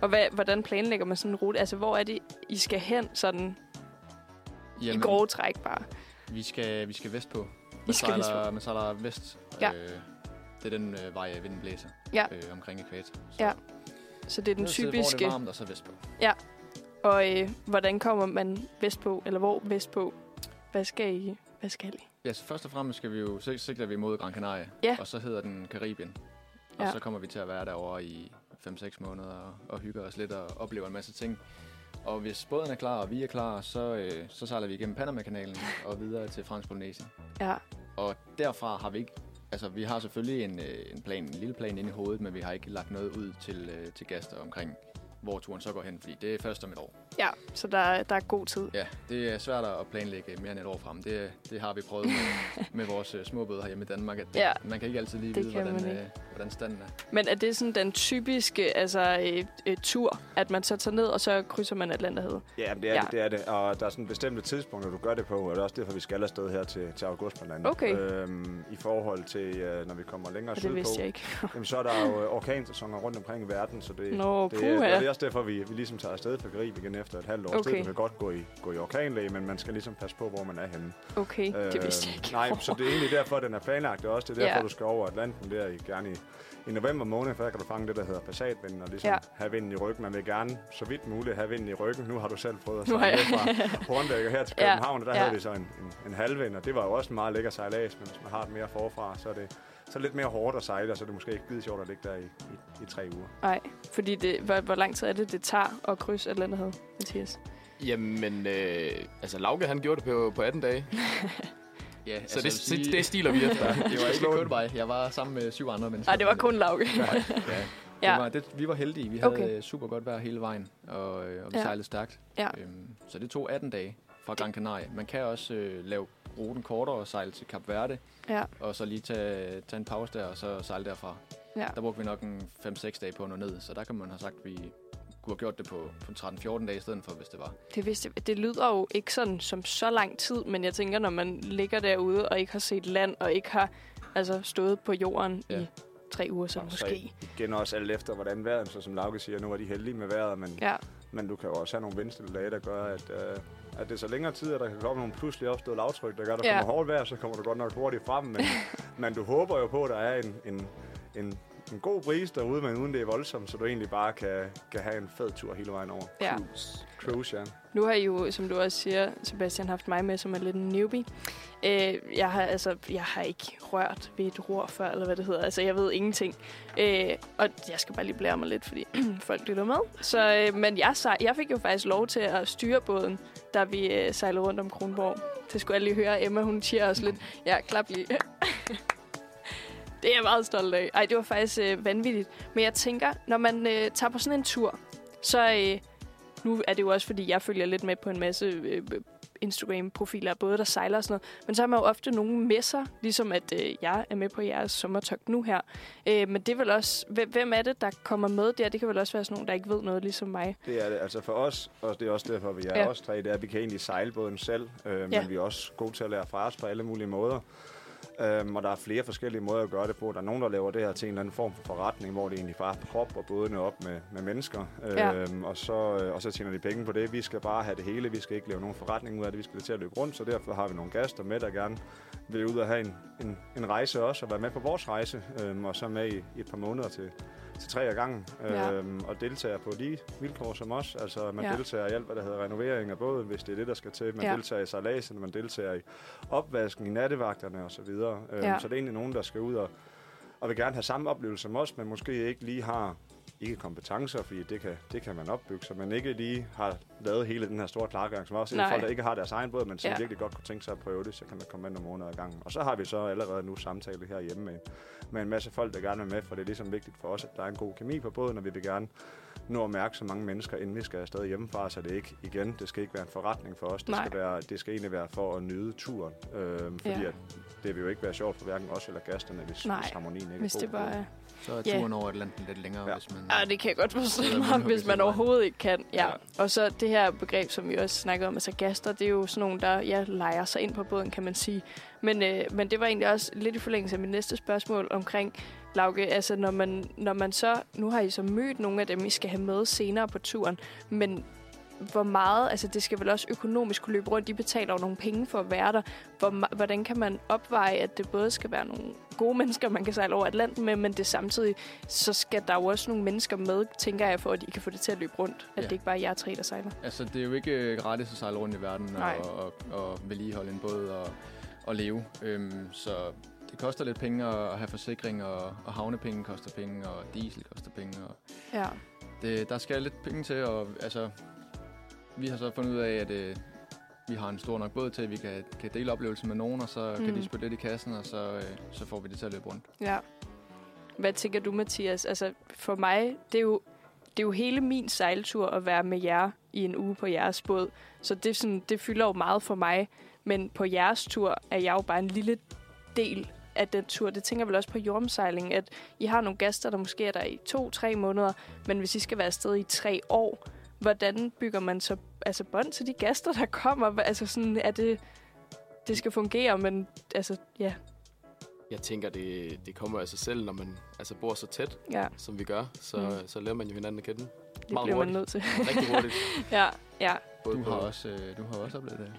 Og hvad, hvordan planlægger man sådan en rute? Altså, hvor er det, I skal hen sådan i grove træk bare? vi skal, vi skal vestpå. I Man skal sejler, vestpå. Man sejler vest. Ja. Øh, det er den øh, vej, vinden blæser Ja. øh, omkring ekvator. Så Ja. Så det er den ned til, Hvor typiske... det er varmt, og så vestpå. Og øh, hvordan kommer man vestpå? Eller hvor vestpå? Hvad skal I? Hvad skal I? Ja, så først og fremmest skal vi jo sig- sigter vi mod Gran Canaria, Ja. og så hedder den Karibien. Og Ja. så kommer vi til at være derovre i 5-6 måneder og, og hygge os lidt og oplever en masse ting. Og hvis båden er klar, og vi er klar, så, øh, så sejler vi igennem Panama-kanalen og videre til Fransk Polynesien. Ja. Og derfra har vi ikke... Altså, vi har selvfølgelig en, øh, en plan, en lille plan inde i hovedet, men vi har ikke lagt noget ud til, øh, til gæster omkring, hvor turen så går hen, fordi det er først om et år. Ja, så der, der er god tid. Ja, det er svært at planlægge mere end et år frem. Det, det har vi prøvet med, med vores øh, små både herhjemme i Danmark, at det, Ja, man kan ikke altid lige det vide, hvordan, øh, hvordan standen er. Men er det sådan den typiske altså, øh, øh, tur, at man så tager ned, og så krydser man Atlanterhavet? Ja, men det er, Ja. det, det er det. Og der er sådan bestemte tidspunkter, du gør det på, og det er også derfor, vi skal afsted her til, til august blandt andet. Okay. Øhm, I forhold til, øh, når vi kommer længere Og det sydpå, vidste jeg ikke. jamen, så er der jo orkansæsoner rundt omkring i verden, så det, Nå, det, puha. det er også derfor, vi, vi ligesom tager afsted for Grib igen efter et halvt år. Okay. Okay. kan godt gå i, gå i orkanlæge, men man skal ligesom passe på, hvor man er henne. Okay, det Øh, vidste jeg ikke. Nej, så det er egentlig derfor, den er planlagt og også. Det er derfor, Ja. ja. du skal over Atlanten der i, gerne i, i november måned, for der kan du fange det, der hedder passatvinden, og ligesom Ja. ja. have vinden i ryggen. Man vil gerne så vidt muligt have vinden i ryggen. Nu har du selv prøvet at sejle jeg. fra Hornbæk og her til Ja, København, og der ja. havde vi så en, en, en halvvind, og det var jo også en meget lækker sejlads, men hvis man har det mere forfra, så er det så er lidt mere hårdt at sejle, og så er det måske ikke skide sjovt at ligge der i, i, i tre uger. Nej, fordi det, hvor, hvor lang tid er det, det tager at krydse Atlanterhavet, Mathias? Jamen, øh, altså Lauke han gjorde det på, på 18 dage. Ja, Så det, det, det stiler vi efter. det var ikke kun mig. Jeg var sammen med syv andre mennesker. Nej, det var kun Lauke. Ja, ja. Ja. Det var, det, vi var heldige. Vi havde Okay. okay. super godt vejr hele vejen, og, øh, og vi ja. sejlede stærkt. Ja. Øhm, så det tog 18 dage fra Gran Canaria. Man kan også øh, lave ruten kortere og sejle til Kap Verde, Ja, og så lige tage, tage en pause der, og så sejle derfra. ja. Der brugte vi nok en 5-6 dage på at nå ned, så der kan man have sagt, at vi kunne have gjort det på, på 13-14 dage i stedet for, hvis det var. Det, vidste, jeg- det lyder jo ikke sådan som så lang tid, men jeg tænker, når man ligger derude og ikke har set land, og ikke har altså, stået på jorden Ja. i tre uger så måske. Igen også alt efter, hvordan vejret, så som Lauke siger, nu er de heldige med vejret, men, Ja, men du kan jo også have nogle vindstille dage, der gør, at, øh, at det er så længere tid, at der kan komme nogle pludselig opstået lavtryk, der gør, at der Ja. kommer hårdt vejr, så kommer du godt nok hurtigt frem, men, men du håber jo på, at der er en, en, en, en god brise derude, men uden det er voldsomt, så du egentlig bare kan, kan have en fed tur hele vejen over. ja. Cruise, ja. Nu har I jo, som du også siger, Sebastian, haft mig med som en lidt en newbie. Øh, jeg, har, altså, jeg har ikke rørt ved et ror før, eller hvad det hedder. Altså, jeg ved ingenting. Øh, og jeg skal bare lige blære mig lidt, fordi folk lytter med. Så, øh, men jeg, jeg fik jo faktisk lov til at styre båden, da vi øh, sejlede rundt om Kronborg. Det skulle jeg lige høre. Emma, hun siger også lidt. Ja, klap lige. det er jeg meget stolt af. Ej, det var faktisk øh, vanvittigt. Men jeg tænker, når man øh, tager på sådan en tur, så... Øh, nu er det jo også, fordi jeg følger lidt med på en masse øh, Instagram-profiler, både der sejler og sådan noget. Men så har man jo ofte nogle med sig, ligesom at øh, jeg er med på jeres sommertogt nu her. Øh, men det er vel også, hvem, hvem er det, der kommer med der? Det kan vel også være sådan nogen, der ikke ved noget, ligesom mig. Det er det. Altså for os, og det er også derfor, vi er ja. os tre, det er, at vi kan egentlig sejle båden selv, øh, men Ja. vi er også gode til at lære fra os på alle mulige måder. Øhm, og der er flere forskellige måder at gøre det på. Der er nogen, der laver det her til en eller anden form for forretning, hvor det egentlig bare propper bådene op med, med mennesker. Ja. Øhm, og, så, øh, og så tjener de penge på det. Vi skal bare have det hele. Vi skal ikke lave nogen forretning ud af det. Vi skal det til at løbe rundt, så derfor har vi nogle gæster med, der gerne vil ud og have en, en, en rejse også, og være med på vores rejse. Øhm, og så med i, i et par måneder til, til tre af gangen. Ja. Øhm, og deltager på lige vilkår som os. Altså man Ja. ja. deltager i alt, hvad der hedder renovering af båden, hvis det er det, der skal til. Man Ja. ja. deltager i sejladsen, man deltager i opvasken, i nattevagterne osv. Øhm, Ja. Så det er egentlig nogen, der skal ud og, og vil gerne have samme oplevelse som os, men måske ikke lige har ikke kompetencer, fordi det kan, det kan man opbygge, så man ikke lige har lavet hele den her store klargang, som også er folk, der ikke har deres egen båd, men som ja. virkelig godt kunne tænke sig at prøve det, så kan man komme med nogle måneder ad gangen. Og så har vi så allerede nu samtale herhjemme med, med en masse folk, der gerne vil med, for det er ligesom vigtigt for os, at der er en god kemi på båden, og vi vil gerne nå at mærke så mange mennesker, inden vi skal afsted hjemmefra, så det ikke, igen, det skal ikke være en forretning for os. Det, Nej. skal, være, det skal egentlig være for at nyde turen, øhm, fordi Ja. at det vil jo ikke være sjovt for hverken os eller gæsterne, hvis, Nej, hvis harmonien ikke Hvis er god det bare er... Så er Ja. turen over Atlanten lidt længere, Ja. hvis man... Ja, det kan jeg godt forstå mig, hvis man overhovedet ikke kan. Ja. Ja. Og så det her begreb, som vi også snakkede om, altså gaster, det er jo sådan nogle, der ja, leger sig ind på båden, kan man sige. Men, øh, men det var egentlig også lidt i forlængelse af mit næste spørgsmål omkring, Lauke, altså når man, når man så, nu har I så mødt nogle af dem, I skal have med senere på turen, men hvor meget, altså det skal vel også økonomisk kunne løbe rundt, de betaler jo nogle penge for at være der. Hvor, hvordan kan man opveje, at det både skal være nogle gode mennesker, man kan sejle over Atlanten med, men det samtidig, så skal der jo også nogle mennesker med, tænker jeg, for at I kan få det til at løbe rundt. At Ja. det ikke bare er jer tre, der sejler. Altså, det er jo ikke øh, gratis at sejle rundt i verden Nej. og, og, og vedligeholde en båd og, og leve. Øhm, så det koster lidt penge at have forsikring, og, og havnepenge koster penge, og diesel koster penge. Og Ja. det, der skal lidt penge til, og altså, vi har så fundet ud af, at øh, vi har en stor nok båd til, at vi kan, kan dele oplevelsen med nogen, og så mm. kan Mm. de spytte lidt i kassen, og så, øh, så får vi det til at løbe rundt. Ja. Hvad tænker du, Mathias? Altså, for mig, det er jo, det er jo hele min sejltur at være med jer i en uge på jeres båd. Så det, sådan, det fylder jo meget for mig. Men på jeres tur er jeg jo bare en lille del af den tur. Det tænker jeg vel også på jordomsejling, at I har nogle gæster, der måske er der i to-tre måneder, men hvis I skal være afsted i tre år, hvordan bygger man så altså bånd til de gæster, der kommer? Altså sådan, er det, det skal fungere, men altså, ja, Jeg tænker, det, det kommer af sig selv, når man altså, bor så tæt, ja, som vi gør. Så, Mm. så lærer man jo hinanden at kende det Meget bliver man hurtigt. nødt til. rigtig hurtigt. ja, ja, Både Du har, også, øh, du har også oplevet det.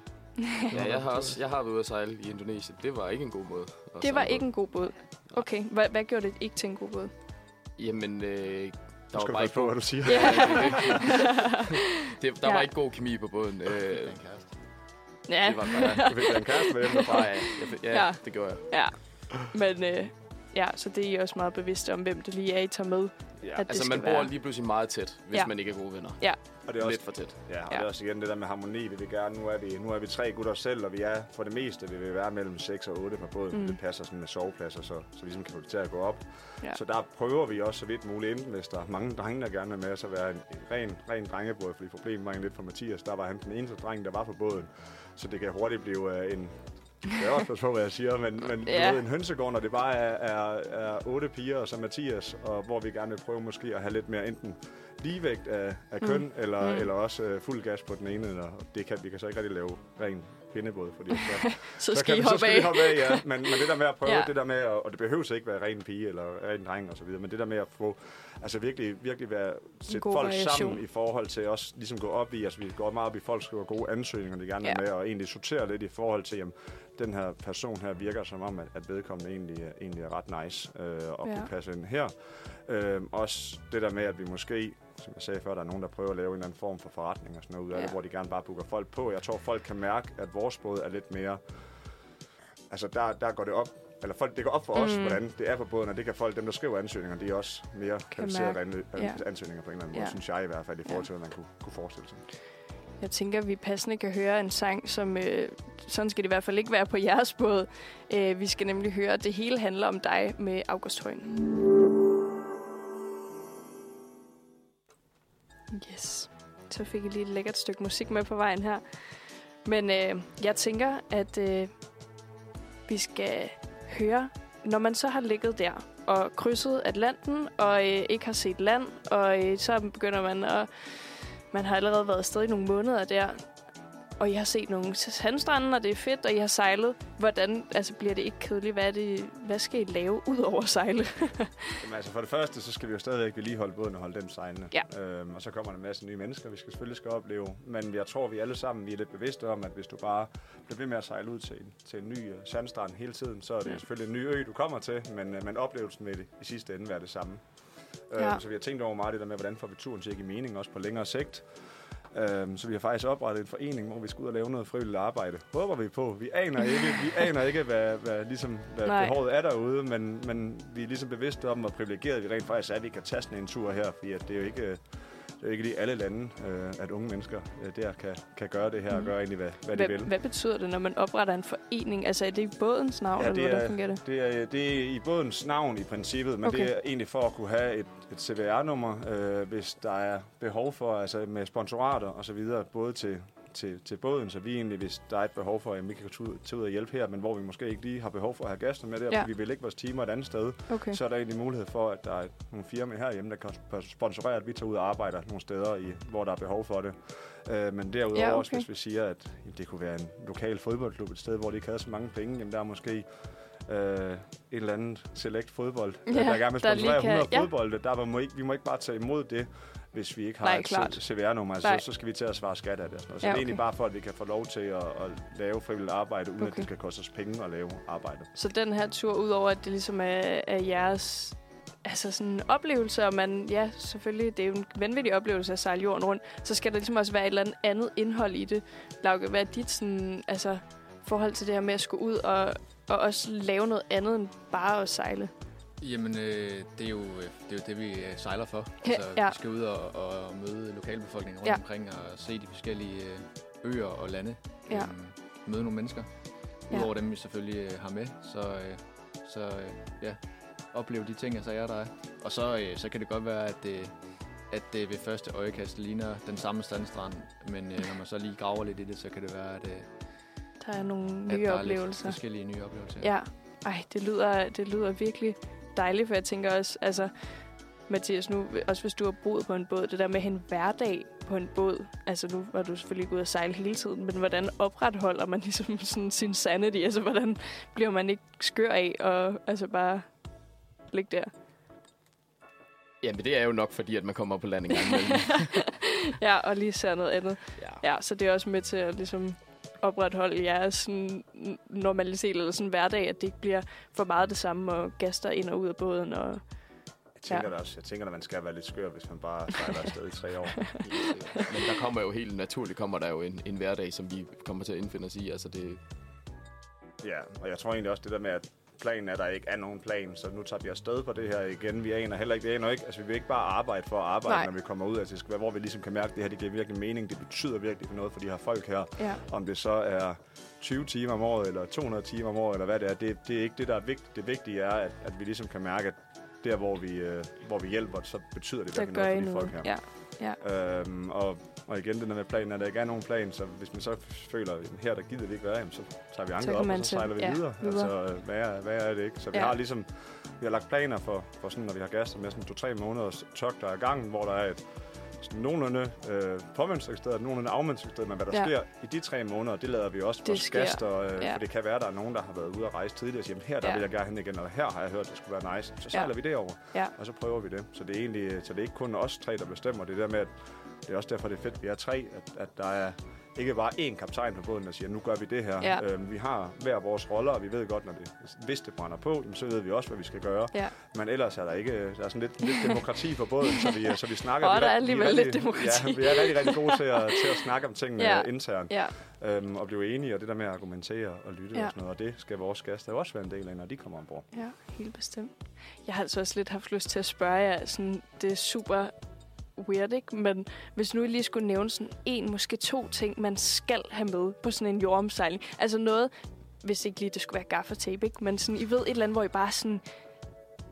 Ja, jeg har, også, jeg har været ude at sejle i Indonesien. Det var ikke en god måde. Det var ikke på. en god båd. Okay, hvad, hvad gjorde det ikke til en god båd? Jamen, øh, der Du var skal bare passe ikke på, god, hvad du siger. Ja. det, der Ja. var ikke god kemi på båden. Øh, ja, det var bare... Du fik en kæreste med hjem Det var derfra. bare ja, Ja. ja, det gjorde jeg. ja. Men øh, ja, så det er I også meget bevidste om, hvem det lige er, I tager med. Ja. At det Altså, skal man bor være. lige pludselig meget tæt, hvis Ja. man ikke er gode venner. Og det er også Lidt for tæt. Ja, og Ja. det er også igen det der med harmoni, vi vil gerne. Nu er vi, nu er vi tre gutter selv, og vi er for det meste, vi vil være mellem 6 og 8 på båden. Mm. Det passer sådan med sovepladser, så, så ligesom kan få det til at gå op. Ja. Så der prøver vi også så vidt muligt, enten hvis der er mange drenge, der gerne vil med, så være en, en ren, ren drengebåd, fordi problemet var lidt for Mathias. Der var han den eneste dreng, der var på båden. Så det kan hurtigt blive uh, en, jeg også passe på, hvad jeg siger, men, men ja. ved, en hønsegård, når det bare er, er, er otte piger og så Mathias, og hvor vi gerne vil prøve måske at have lidt mere enten ligevægt af, af Mm. køn, mm. eller, Mm. eller også øh, fuld gas på den ene. Eller, det kan, vi kan så ikke rigtig lave ren pindebåd, fordi så, Så så, skal I kan, vi- så hoppe skal vi af. hoppe af, ja. Men, men det der med at prøve, Ja. det der med, at, og det behøver ikke være ren pige eller ren dreng og så videre, men det der med at få, altså virkelig, virkelig være, sætte folk variation. sammen i forhold til også ligesom gå op i, altså vi går meget op i, folk skriver gode ansøgninger, de gerne Ja. med, og egentlig sortere lidt i forhold til, jamen, den her person her virker som om, at, at vedkommende egentlig, egentlig er ret nice øh, og ja. kunne passe ind her. Øh, også det der med, at vi måske, som jeg sagde før, der er nogen, der prøver at lave en eller anden form for forretning og sådan noget ud af Ja. det, hvor de gerne bare booker folk på. Jeg tror, folk kan mærke, at vores båd er lidt mere... Altså, der, der går det op, eller folk, det går op for os, Mm. hvordan det er på båden, og det kan folk, dem der skriver ansøgninger, de er også mere kvalificerede an, Ja. ansøgninger på en eller anden måde, Ja. synes jeg i hvert fald, i forhold Ja. til, hvad man kunne, kunne forestille sig. Jeg tænker, vi passende kan høre en sang, som... Øh, sådan skal det i hvert fald ikke være på jeres båd. Øh, vi skal nemlig høre, at det hele handler om dig med August Højen. Yes. Så fik jeg lige et lækkert stykke musik med på vejen her. Men øh, jeg tænker, at øh, vi skal høre, når man så har ligget der og krydset Atlanten og øh, ikke har set land, og øh, så begynder man at man har allerede været afsted i nogle måneder der, og jeg har set nogle sandstrande, og det er fedt, og jeg har sejlet. Hvordan, altså bliver det ikke kedeligt? Hvad, det, hvad skal I lave ud over at sejle? Jamen, altså for det første, så skal vi jo stadigvæk vedligeholde båden og holde den sejlende. Ja. Øhm, og så kommer der en masse nye mennesker, vi skal selvfølgelig skal opleve. Men jeg tror, vi alle sammen vi er lidt bevidste om, at hvis du bare bliver ved med at sejle ud til en, til en ny uh, sandstrand hele tiden, så er det Ja. selvfølgelig en ny ø, du kommer til, men, uh, men oplevelsen vil i sidste ende være det samme. Ja. Øhm, så vi har tænkt over meget det der med, hvordan får vi turen til at give mening, også på længere sigt. Øhm, så vi har faktisk oprettet en forening, hvor vi skal ud og lave noget frivilligt arbejde. Håber vi på. Vi aner ikke, vi aner ikke hvad, hvad, ligesom, hvad Nej. behovet er derude, men, men vi er ligesom bevidste om, hvor privilegeret vi rent faktisk er, at vi kan tage sådan en tur her, fordi at det er jo ikke, det er ikke lige alle lande, øh, at unge mennesker øh, der kan, kan gøre det her og Mhm. gøre egentlig, hvad, hvad Hvad, de vil. hvad betyder det, når man opretter en forening? Altså er det i bådens navn, Ja, eller hvordan er- fungerer det? Det er, det er i bådens navn i princippet, men okay. det er egentlig for at kunne have et, et CVR-nummer, øh, hvis der er behov for, altså med sponsorater og så videre, både til, til, til båden, så vi egentlig, hvis der er et behov for, at vi kan tage ud, og hjælpe her, men hvor vi måske ikke lige har behov for at have gæster med der, Ja. fordi vi vil lægge vores timer et andet sted, Okay. så er der egentlig mulighed for, at der er nogle firmaer herhjemme, der kan sp- sponsorere, at vi tager ud og arbejder nogle steder, i, hvor der er behov for det. Øh, men derudover Ja, okay. også, hvis vi siger, at jamen, det kunne være en lokal fodboldklub et sted, hvor de ikke havde så mange penge, jamen der er måske øh, en eller anden select fodbold, Ja, der gerne vil sponsorere kan- 100 ja. fodbolde. Der må ikke, vi må ikke bare tage imod det, hvis vi ikke har Nej, et klart. CVR-nummer. Altså, så, så skal vi til at svare skat af det. og sådan noget. Så Ja, det er okay. egentlig bare for, at vi kan få lov til at, at lave frivilligt arbejde, uden Okay. at det skal koste os penge at lave arbejde. Så den her tur, udover at det ligesom er, er jeres altså sådan en oplevelse, og man, ja, selvfølgelig, det er jo en vanvittig oplevelse at sejle jorden rundt, så skal der ligesom også være et eller andet andet indhold i det. Lauke, hvad er dit sådan, altså, forhold til det her med at skulle ud og, og også lave noget andet end bare at sejle? Jamen, øh, det, er jo, øh, det er jo det, vi øh, sejler for. Ja, Altså, ja. Vi skal ud og, og møde lokalbefolkningen rundt Ja. ja. omkring og se de forskellige øh, øer og lande. Ja. Øhm, møde nogle mennesker. Ja. Udover dem, vi selvfølgelig øh, har med. Så, øh, så øh, ja, opleve de ting og sager, der er. Og så, øh, så kan det godt være, at det, at det ved første øjekast ligner den samme sandstrand. Men øh, når man så lige graver lidt i det, så kan det være, at, øh, Der er nogle at nye der er oplevelser. lidt forskellige nye oplevelser. Ja, ej, det lyder, det lyder virkelig dejligt, for jeg tænker også, altså, Mathias, nu, også hvis du har boet på en båd, det der med at have en hverdag på en båd, altså nu var du selvfølgelig ikke ude at sejle hele tiden, men hvordan opretholder man ligesom sådan sin sanity, altså hvordan bliver man ikke skør af og altså bare ligge der? Jamen, det er jo nok fordi, at man kommer på land en gang ja, og lige ser noget andet. ja. Ja, så det er også med til at ligesom opretholde jeres sådan, normalitet eller sådan hverdag, at det ikke bliver for meget det samme, og gaster ind og ud af båden, og Jeg tænker, Ja. også, jeg tænker, at man skal være lidt skør, hvis man bare sejler afsted i tre år. Men der kommer jo helt naturligt kommer der jo en, en hverdag, som vi kommer til at indfinde os i. Altså det, Ja, og jeg tror egentlig også det der med, at planen er, at der ikke er nogen plan, så nu tager vi afsted på det her igen. Vi aner heller ikke, vi aner ikke, altså vi vil ikke bare arbejde for at arbejde, Nej. Når vi kommer ud. Altså det skal være, hvor vi ligesom kan mærke, at det her det giver virkelig mening, det betyder virkelig for noget for de her folk her. ja. Om det så er 20 timer om året, eller 200 timer om året, eller hvad det er, det, det er ikke det, der er vigtigt. Det vigtige er, at, at vi ligesom kan mærke, at der, hvor vi, øh, hvor vi hjælper, så betyder det virkelig noget for de noget. folk her. Ja. Øhm, og, og igen, det der med planen, at der ikke er nogen plan, så hvis man så føler, at her der gider vi ikke være, jamen, så tager vi anker op, og så sejler vi ja, videre. videre. Altså, hvad er, hvad er det ikke? Så vi Ja. har ligesom, vi har lagt planer for, for sådan, når vi har gæster med sådan to-tre måneders tog, der er i gang, hvor der er et, nogenlunde øh, påmønstringsstedet, nogenlunde afmønstringsstedet, men hvad der Ja. ja. sker i de tre måneder, det lader vi også sker. gæster, øh, Ja. ja. for det kan være, der er nogen, der har været ude at rejse tidligere og siger, "Jamen, her der Ja. vil jeg gerne hen igen, eller her har jeg hørt, det skulle være nice. Så Ja. sejler vi det over, Ja. og så prøver vi det. Så det er egentlig, så det er ikke kun os tre, der bestemmer. Det er der med, at det er også derfor, det er fedt, at vi er tre, at, at der er ikke bare én kaptajn på båden, der siger, nu gør vi det her. Ja. Øhm, vi har hver vores roller, og vi ved godt, når det, hvis det brænder på, så ved vi også, hvad vi skal gøre. Ja. Men ellers er der ikke der er sådan lidt, lidt demokrati på båden, så vi, så vi snakker. Åh, vi der er alligevel rigtig- lidt demokrati. Ja, vi er rigtig, rigtig gode til at, til at snakke om tingene Ja. internt Ja, øhm, og blive enige, og det der med at argumentere og lytte Ja. og sådan noget, og det skal vores gæster også være en del af, når de kommer ombord. ja, helt bestemt. Jeg har altså også lidt haft lyst til at spørge jer, sådan, det er super weird, ikke? Men hvis nu I lige skulle nævne sådan en, måske to ting, man skal have med på sådan en jordomsejling. Altså noget, hvis ikke lige det skulle være gaffatape, ikke? Men sådan, I ved et eller andet, hvor I bare sådan,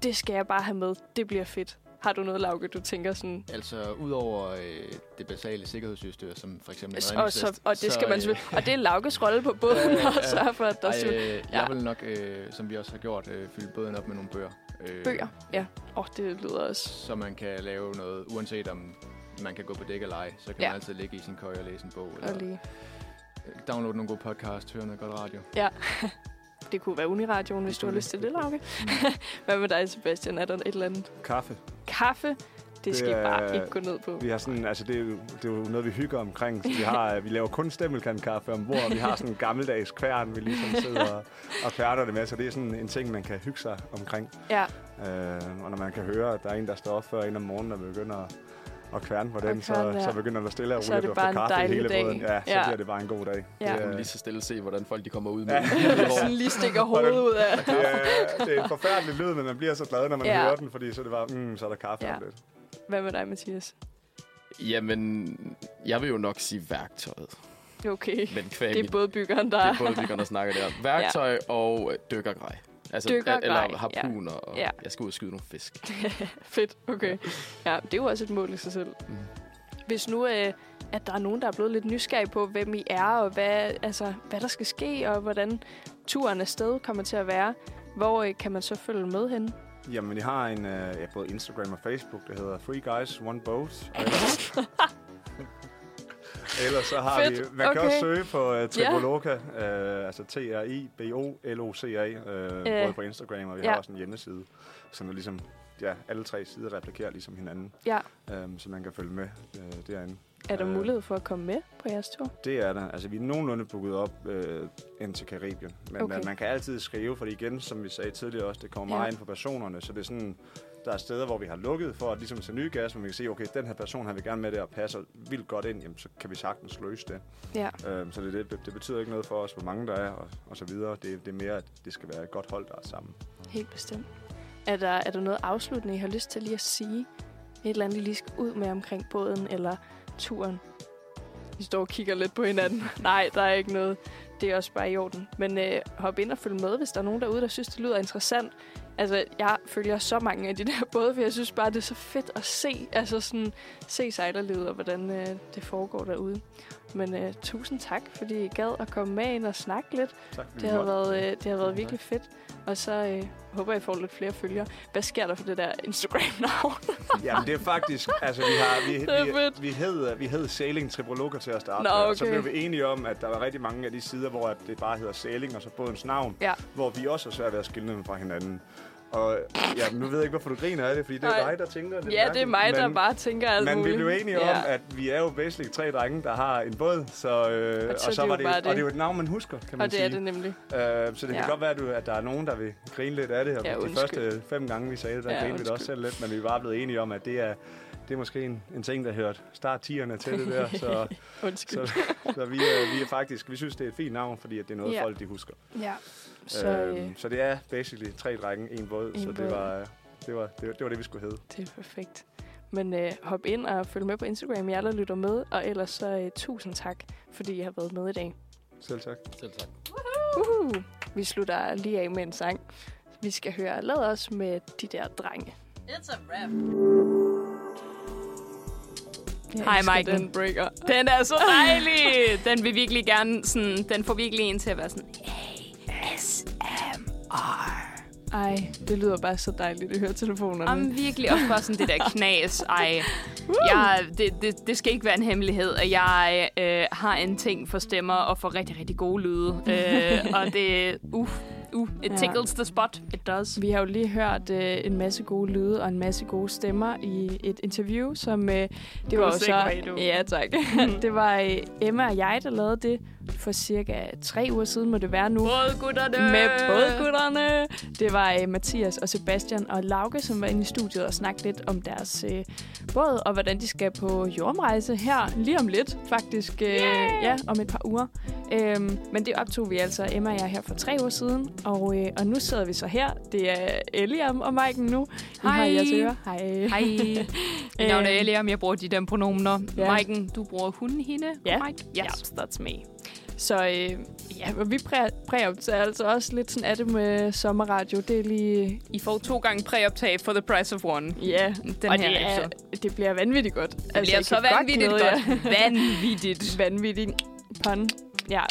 det skal jeg bare have med, det bliver fedt. Har du noget, Lauke, du tænker sådan... Altså, udover øh, det basale sikkerhedsudstyr, som for eksempel en Og, så, og det skal man øh, selvfølgelig... Og det er Laukes rolle på båden, Ja, ja, at ja. sørge for, at der er øh, Ja. jeg vil nok, øh, som vi også har gjort, øh, fylde båden op med nogle bøger. Øh, bøger. Ja, åh, oh, det lyder også... Så man kan lave noget, uanset om man kan gå på dæk eller ej, så kan Ja. man altid ligge i sin køje og læse en bog. Og Eller lige. øh, downloade nogle gode podcast, høre noget godt radio. Det kunne være Uniradioen, hvis du har lyst til det. Lauke. Hvad med dig, Sebastian? Er der et eller andet? Kaffe. Kaffe? Det skal I Det bare ikke gå ned på. Vi har sådan, altså det er, jo, det er jo noget, vi hygger omkring. Vi, har, vi laver kun stemmelkandkaffe ombord, og vi har sådan en gammeldags kværn, vi ligesom sidder og, og kværner det med. Så det er sådan en ting, man kan hygge sig omkring. Ja, Øh, og når man kan høre, at der er en, der står op før en om morgenen og begynder at, at kværne på den, så, ja. så begynder der stille og Så er roligt det at bare få en kaffe i hele dag. båden. Ja, så Ja. bliver det bare en god dag. Ja. Det, er- lige så stille se, hvordan folk de kommer ud med Ja. ja. sådan lige stikker hovedet ud af. det, er, det er en forfærdelig lyd, men man bliver så glad, når man Ja. hører den, fordi så er det bare, mm, så er der kaffe Ja. om lidt. Hvad med dig, Mathias? Jamen, jeg vil jo nok sige værktøjet. Okay. Men kvæg Det er både byggeren, det der... er både vi der snakker der. Værktøj ja. og øh, dykkergrej. Altså, Dykkergrej, Eller harpuner, og Ja. jeg skal ud og skyde nogle fisk. Fedt, okay. Ja, det er jo også et mål i sig selv. Mm. Hvis nu, øh, at der er nogen, der er blevet lidt nysgerrige på, hvem I er, og hvad, altså, hvad der skal ske, og hvordan turen afsted kommer til at være, hvor øh, kan man så følge med hen? Jamen, jeg har en, øh, ja, både Instagram og Facebook, der hedder Three Guys, One Boat. Ellers, så har Fedt, vi, man kan okay. også søge på uh, Triboloca, øh, altså T-R-I-B-O-L-O-C-A, øh, Øh, både på Instagram, og vi ja. har også en hjemmeside, som er ligesom, ja, alle tre sider replikerer ligesom hinanden, Ja. øh, så man kan følge med øh, derinde. Er der Øh. mulighed for at komme med på jeres tur? Det er der. Altså, vi er nogenlunde booket op øh, ind til Karibien. Men Okay. okay. man kan altid skrive, for igen, som vi sagde tidligere også, det kommer Ja. meget ind på personerne. Så det er sådan, der er steder, hvor vi har lukket for at ligesom til nye gas, hvor vi kan se, okay, den her person har vi gerne med der og passer vildt godt ind, jamen, så kan vi sagtens løse det. Ja. Øhm, så det, det, det betyder ikke noget for os, hvor mange der er og, og så videre. Det, det er mere, at det skal være et godt hold, der er sammen. Helt bestemt. Er der, er der noget afsluttende, I har lyst til lige at sige? Et eller andet, I lige skal ud med omkring båden eller turen? I står og kigger lidt på hinanden. Nej, der er ikke noget. Det er også bare i orden. Men øh, hop ind og følg med, hvis der er nogen derude, der synes, det lyder interessant. Altså, jeg følger så mange af de der både, for jeg synes bare, det er så fedt at se. Altså sådan, se sejlerlivet og hvordan øh, det foregår derude. Men øh, tusind tak, fordi I gad at komme med ind og snakke lidt. Tak, Det har været, øh, det har været virkelig fedt. Og så øh, håber jeg, I får lidt flere følgere. Hvad sker der for det der Instagram-navn? Jamen, det er faktisk... Altså, vi, har, vi, vi, fedt. vi, hed, vi hed Sailing Triboloca til at starte Nå, okay. Så blev vi enige om, at der var rigtig mange af de sider, hvor at det bare hedder Sailing, og så bådens navn. Ja. Hvor vi også er svært ved at skille dem fra hinanden. Og ja, nu ved jeg ikke, hvorfor du griner af det, fordi det er Nej. dig, der tænker det. ja, det er mig, der bare tænker alt Men muligt. vi blev enige ja. om, at vi er jo basically tre drenge, der har en båd, så, øh, Og og, så så er det var jo det, bare og det. det er jo et navn, man husker, kan man Og det sige. er det nemlig. Øh, så det Ja. kan godt være, at du- at der er nogen, der vil grine lidt af det. Og Ja, de undskyld. første fem gange, vi sagde det, der Ja, grinede vi da også selv lidt. Men vi er bare blevet enige om, at det er, det er måske en, en ting, der hørt start tierne til det der. Så, Undskyld. så, så vi, er, vi er faktisk, vi synes, det er et fint navn, fordi at det er noget, Ja. folk de husker. Ja. Så øhm, øh, så det er basically tre drenge, en båd. En så båd. det var, det, var, det, var, det var det, vi skulle hedde. det er perfekt. Men øh, hop ind og følg med på Instagram, jer der lytter med. Og ellers så øh, tusind tak, fordi I har været med i dag. Selv tak. Selv tak. Uhu. Vi slutter lige af med en sang. Vi skal høre Lad os med de der drenge. It's a rap. Jeg Hej, Maiken. Den breaker. Den er så dejlig. Den vil virkelig gerne sådan, den får virkelig en til at være sådan, ASMR. Ej, det lyder bare så dejligt at høre telefonerne. Jamen virkelig også bare sådan det der knas. Ej, jeg, det, det, det skal ikke være en hemmelighed, at jeg øh, har en ting for stemmer og for rigtig, rigtig gode lyde. øh, og det, uh, uh, it Ja. tickles the spot. It does. Vi har jo lige hørt øh, en masse gode lyde og en masse gode stemmer i et interview, som øh, det God var jo så... Ja, tak. det var øh, Emma og jeg, der lavede det for cirka tre uger siden, må det være nu. Bådgutterne! Med bådgutterne. Det var øh, Mathias og Sebastian og Lauke, som var inde i studiet og snakkede lidt om deres øh, båd, og hvordan de skal på jordomrejse her lige om lidt, faktisk. Øh, ja, om et par uger. Øhm, men det optog vi altså, Emma og jeg, her for tre uger siden. Og, øh, og nu sidder vi så her. Det er Eliam og Maiken nu. Har Hej. jeres ører. Hej. Hej. Mit navn er Eliam, jeg bruger de der pronomener. Ja. Maiken, du bruger hun, hende, Ja. Mike. Yes. that's me. Så øh, ja, og vi præ præoptager altså også lidt sådan af det med sommerradio. Det er lige... I får to gange præoptag for the price of one. Ja, Den og her det, er, det bliver vanvittigt godt. Det bliver jeg så vanvittigt glæde jer. godt. Vanvittigt. vanvittig pun. Ja.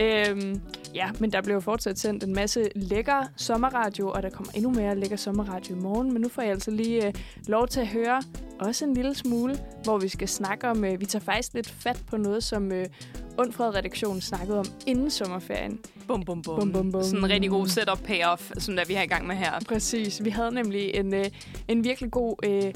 Øhm, ja, men der blev jo fortsat sendt en masse lækker sommerradio, og der kommer endnu mere lækker sommerradio i morgen. Men nu får jeg altså lige øh, lov til at høre også en lille smule, hvor vi skal snakke om... Øh, vi tager faktisk lidt fat på noget, som øh, Undfred-redaktionen snakkede om inden sommerferien. Bum, bum, bum. Bum, bum, bum. Sådan en rigtig god setup payoff, som der vi har i gang med her. Præcis. Vi havde nemlig en, øh, en virkelig god øh,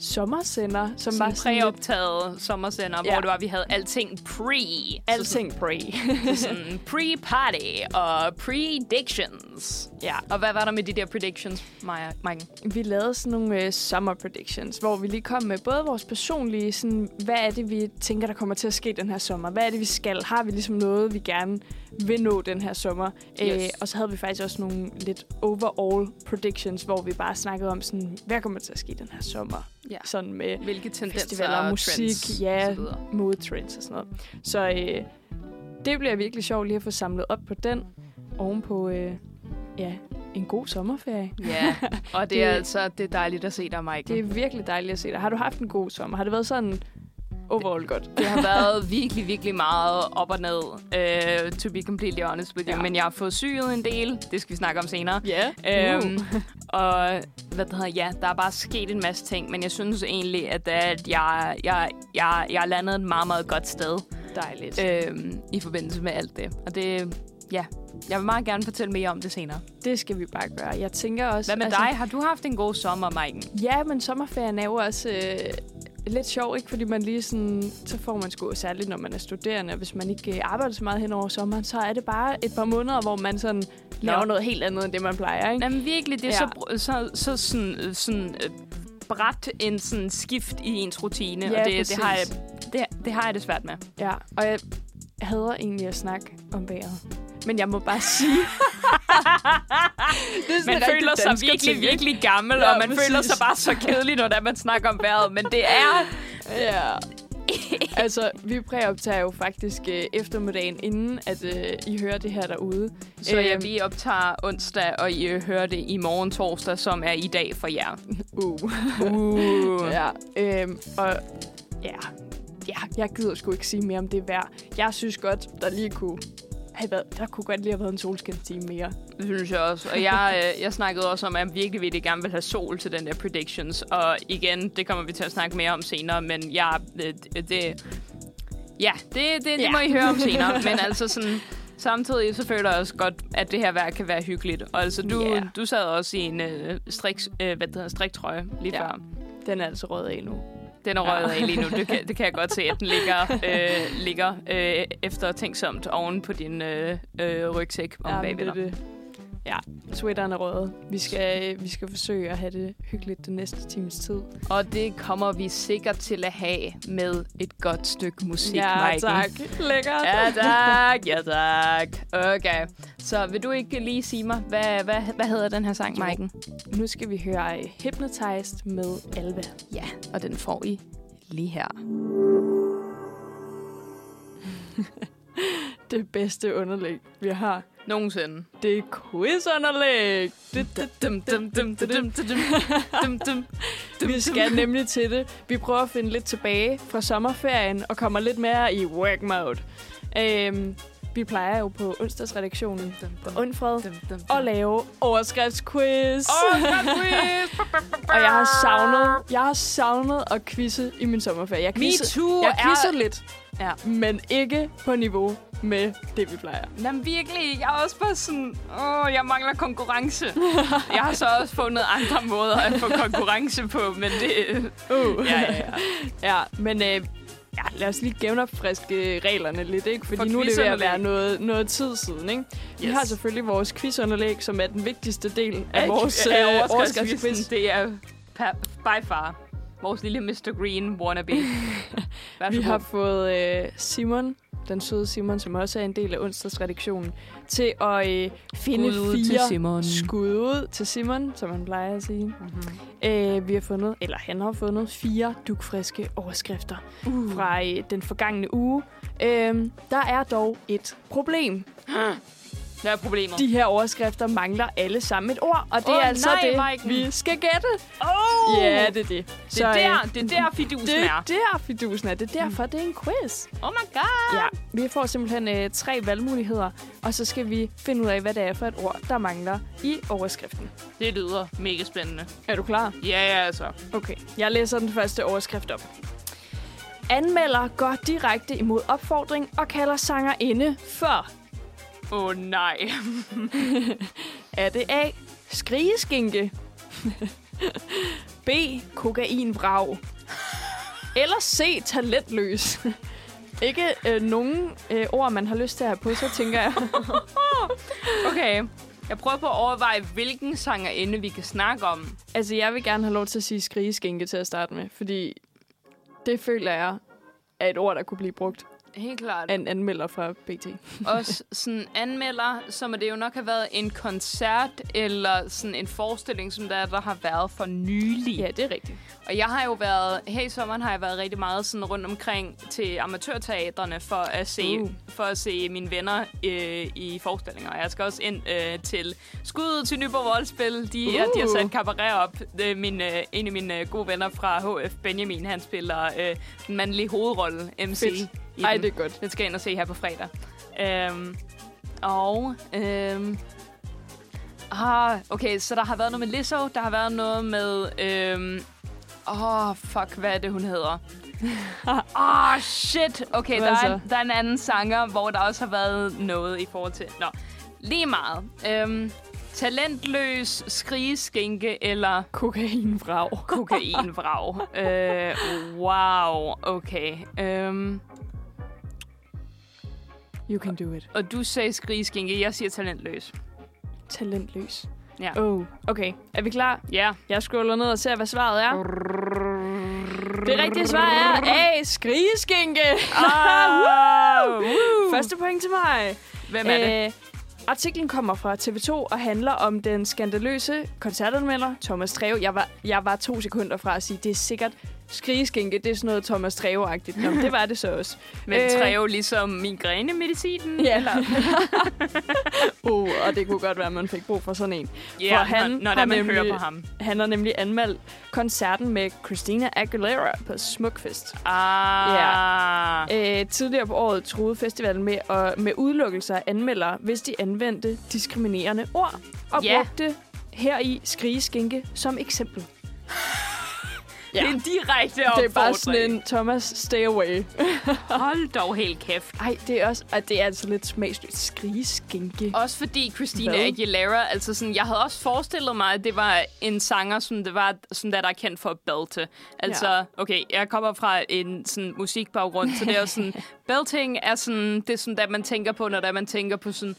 sommersender, som Som var sådan lidt- præoptaget sommersender, Ja. hvor det var, vi havde alting pre. Alting pre. Så sådan pre-party og predictions. ja. Og hvad var der med de der predictions, Maja, Maiken? Vi lavede sådan nogle øh, summer predictions, hvor vi lige kom med både vores personlige, sådan, hvad er det, vi tænker, der kommer til at ske den her sommer? Hvad er det, vi skal? Har vi ligesom noget, vi gerne vil nå den her sommer? Yes. Øh, og så havde vi faktisk også nogle lidt overall predictions, hvor vi bare snakkede om, sådan, hvad kommer til at ske den her sommer? Ja. Sådan med Hvilke tendenser festivaler, musik, trends, ja, modetrends og sådan noget. Så øh, det bliver virkelig sjovt lige at få samlet op på den, ovenpå øh, ja, en god sommerferie. Ja, og det er Det- altså det er dejligt at se dig, Maiken. Det er virkelig dejligt at se dig. Har du haft en god sommer? Har det været sådan overall godt? Det har været virkelig, virkelig meget op og ned, uh, to be completely honest with you. Ja. Men jeg har fået syet en del. Det skal vi snakke om senere. Ja. Uh. Øhm, og hvad det hedder, ja, der er bare sket en masse ting, men jeg synes egentlig, at, at jeg, jeg, jeg, jeg landet et meget, meget godt sted Dejligt. øhm, i forbindelse med alt det. Og det, ja, jeg vil meget gerne fortælle mere om det senere. Det skal vi bare gøre. Jeg tænker også... Hvad med dig? Har du haft en god sommer, Maiken? Ja, men sommerferien er jo også øh, lidt sjov, ikke? Fordi man lige sådan... Så får man sgu særligt, når man er studerende. Hvis man ikke øh, arbejder så meget hen over sommeren, så er det bare et par måneder, hvor man sådan laver noget helt andet, end det man plejer, ikke? Jamen virkelig, det er Ja. så, så, så sådan, øh, sådan øh, bræt en sådan skift i ens rutine, Ja, og det, det, har jeg, det, det har jeg det svært med. Ja, og jeg hader egentlig at snakke om vejret. Men jeg må bare sige... det er Man føler sig virkelig, ikke? virkelig gammel, Ja, og man præcis. føler sig bare så kedelig, når det er, man snakker om vejret. Men det er... Ja. altså, vi præoptager jo faktisk øh, eftermiddagen, inden at øh, I hører det her derude. Så ja, Øhm. vi optager onsdag, og I øh, hører det i morgen torsdag, som er i dag for jer. Uh. Uh. ja, øhm, og ja, ja, jeg gider sgu ikke sige mere om det vejr. Jeg synes godt, der lige kunne have været, der kunne godt lige have været en solskinstime mere. Det synes jeg også. Og jeg, øh, jeg snakkede også om, at jeg virkelig, virkelig gerne vil have sol til den der predictions. Og igen, det kommer vi til at snakke mere om senere, men jeg, det, det, ja, det, det, det Ja. må I høre om senere. Men altså sådan, samtidig så føler jeg også godt, at det her vejr kan være hyggeligt. Og altså, du, Ja. du sad også i en øh, strik, øh, hvad det hedder, striktrøje lige Ja. før. Den er altså rød af nu. Den er røget af lige nu. Det kan, det kan jeg godt se, at den ligger, øh, ligger øh, eftertænksomt oven på din øh, øh, rygsæk om Ja, bagved dig. det. Ja, sweateren er rød. Vi skal, vi skal forsøge at have det hyggeligt den næste times tid. Og det kommer vi sikkert til at have med et godt stykke musik, ja, Maiken. tak. Lækkert. Ja, tak. Ja, tak. Okay. Så vil du ikke lige sige mig, hvad, hvad, hvad hedder den her sang. Maiken? Nu skal vi høre øh, Hypnotized med Alva. Ja, og den får I lige her. Det bedste underlæg, vi har. Nogensinde. Det er quizunderlæg. Vi skal nemlig til det. Vi prøver at finde lidt tilbage fra sommerferien og kommer lidt mere i work mode. Øhm, vi plejer jo på onsdagsredaktionen på Undfred at lave overskriftsquiz. Og jeg har savnet, jeg har savnet at quizze i min sommerferie. Jeg quizze, Me too! Jeg quizze lidt. Ja. men ikke på niveau med det, vi plejer. Jamen virkelig, jeg er også bare sådan, åh, jeg mangler konkurrence. jeg har så også fundet andre måder at få konkurrence på, men det... Uh. Ja, ja, ja. Ja, men øh, ja, lad os lige genopfriske reglerne lidt, ikke? Fordi For nu er det ved at være noget, noget tid siden, ikke? Vi Yes. har selvfølgelig vores quizunderlæg, som er den vigtigste del af vores af øh, overskriftsquiz. Det er by far vores lille Mr. Green wannabe. Vi har fået øh, Simon, den søde Simon, som også er en del af onsdagsredaktionen, til at øh, finde Skud ud til fire Simon. skud ud til Simon, som han plejer at sige. Mm-hmm. Øh, vi har fundet, eller han har fundet, fire dugfriske overskrifter Uh. fra øh, den forgangne uge. Øh, der er dog et problem. Hvad er problemet? De her overskrifter mangler alle sammen et ord, og det Åh, er altså nej, det, Maiken. vi skal gætte. Oh! Ja, det er det. Det er der, det er der fidusen det er. er der, fidusen er. Det er derfor, det er en quiz. Oh my god! Ja, vi får simpelthen øh, tre valgmuligheder, og så skal vi finde ud af, hvad det er for et ord, der mangler i overskriften. Det lyder mega spændende. Er du klar? Ja, ja, altså. Okay, jeg læser den første overskrift op. Anmelder går direkte imod opfordring og kalder sangerinde for. Åh oh, nej. Er det A. Skrigeskinke? B. Kokainvrag? Eller C. Talentløs? Ikke øh, nogen øh, ord, man har lyst til at have på, så tænker jeg. Okay. Jeg prøver på at overveje, hvilken sangerinde vi kan snakke om. altså, jeg vil gerne have lov til at sige skrigeskinke til at starte med, fordi det føler jeg er et ord, der kunne blive brugt Helt klart. en anmelder fra BT. Også sådan anmelder, så må det jo nok have været en koncert eller sådan en forestilling, som der, der har været for nylig. Ja, det er rigtigt. Og jeg har jo været, her i sommeren har jeg været rigtig meget sådan rundt omkring til amatørteatrene for at se, Uh. for at se mine venner øh, i forestillinger. Jeg skal også ind øh, til skuddet til Nyborg Voldspil. De, uh. de har Uh. sat cabaret op. Er min, øh, en af mine øh, gode venner fra HF, Benjamin, han spiller øh, den mandlige hovedrolle, MC. Fedt. I Ej, den. det er godt. Den skal jeg ind og se her på fredag. Øhm, og... Øhm, ah, okay, så der har været noget med Lizzo. Der har været noget med... Øhm, Åh, oh, fuck, hvad er det, hun hedder? Åh, oh, shit. Okay, Hvad der så? er, der er en anden sanger, hvor der også har været noget i forhold til... Nå, lige meget. Øhm, talentløs, skrigeskinke eller Kokainvrag. kokainvrag. øh, wow, okay. Øhm, You can do it. og du sagde skrigeskinke, jeg siger talentløs. Talentløs. Ja. Oh, okay. Er vi klar? Ja. Jeg scroller ned og ser, hvad svaret er. Det rigtige svar er A. Skrigeskinke. Ah, Første point til mig. Hvem er det? Øh, Artiklen kommer fra TV2 og handler om den skandaløse koncertanmelder Thomas Treve. Jeg var, jeg var to sekunder fra at sige, det er sikkert skrigeskinke. Det er sådan noget Thomas Treve-agtigt. Nå, det var det så også. Men øh, Treo ligesom migrænemedicinen? Ja. Eller? Uh, og det kunne godt være, at man fik brug for sådan en. Ja, For han når, når der man nemlig- hører på ham. Han har nemlig anmeldt koncerten med Christina Aguilera på Smukfest. Ah. Øh, tidligere på året troede festivalen med, og, med udelukkelse af anmeldere, hvis de anvendte diskriminerende ord, og Ja. brugte her i skrigeskinke som eksempel. Det er en direkte Det er opfordring. bare sådan en Thomas, stay away. Hold dog helt kæft. Ej, det er også, og det er altså lidt smagsløst. Skrigeskinke. Også fordi Christina Hvad? Aguilera, altså sådan, jeg havde også forestillet mig, at det var en sanger, som det var, sådan der, der er kendt for at belte. Altså, Ja. ja. okay, jeg kommer fra en sådan musikbaggrund, så det er sådan, belting er sådan, det er sådan, der man tænker på, når der man tænker på sådan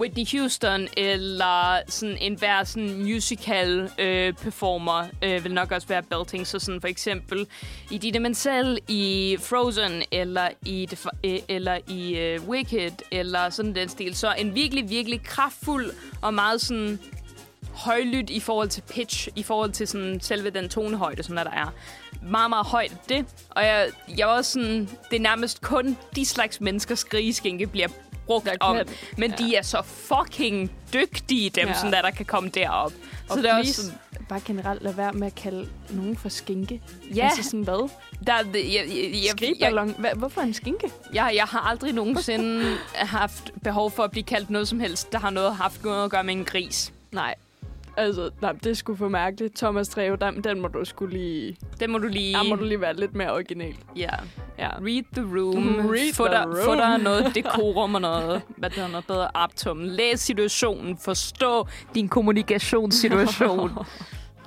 Whitney Houston, eller sådan en hver sådan musical øh, performer, øh, vil nok også være belting. Så sådan for eksempel i Dina Menzel i Frozen, eller i, Def- øh, eller i øh, Wicked, eller sådan den stil. Så en virkelig, virkelig kraftfuld og meget sådan højlydt i forhold til pitch, i forhold til sådan selve den tonehøjde, som der er. Meget, meget højt det. Og jeg, jeg var også sådan, det er nærmest kun de slags mennesker, skrigeskinke bliver brugt Der om. kan- Men de er så fucking dygtige, dem, Ja. ja. sådan, der, der kan komme derop. Og Så det er også sådan, bare generelt lade være med at kalde nogen for skinke. ja, Altså sådan hvad? der, er jeg, jeg, jeg, Skrigballon. Hva, hvorfor en skinke? jeg, jeg har aldrig nogensinde haft behov for at blive kaldt noget som helst, der har noget haft noget at gøre med en gris. Nej. Altså, nej, det er sgu for mærkeligt. Thomas Treve, den, den må du skulle lige... Det må du lige... Der må du lige være lidt mere original. Ja. Ja. Read the room. Read få, the der, få room. der noget dekorum og noget, hvad der er noget bedre aptum. Læs situationen. Forstå din kommunikationssituation.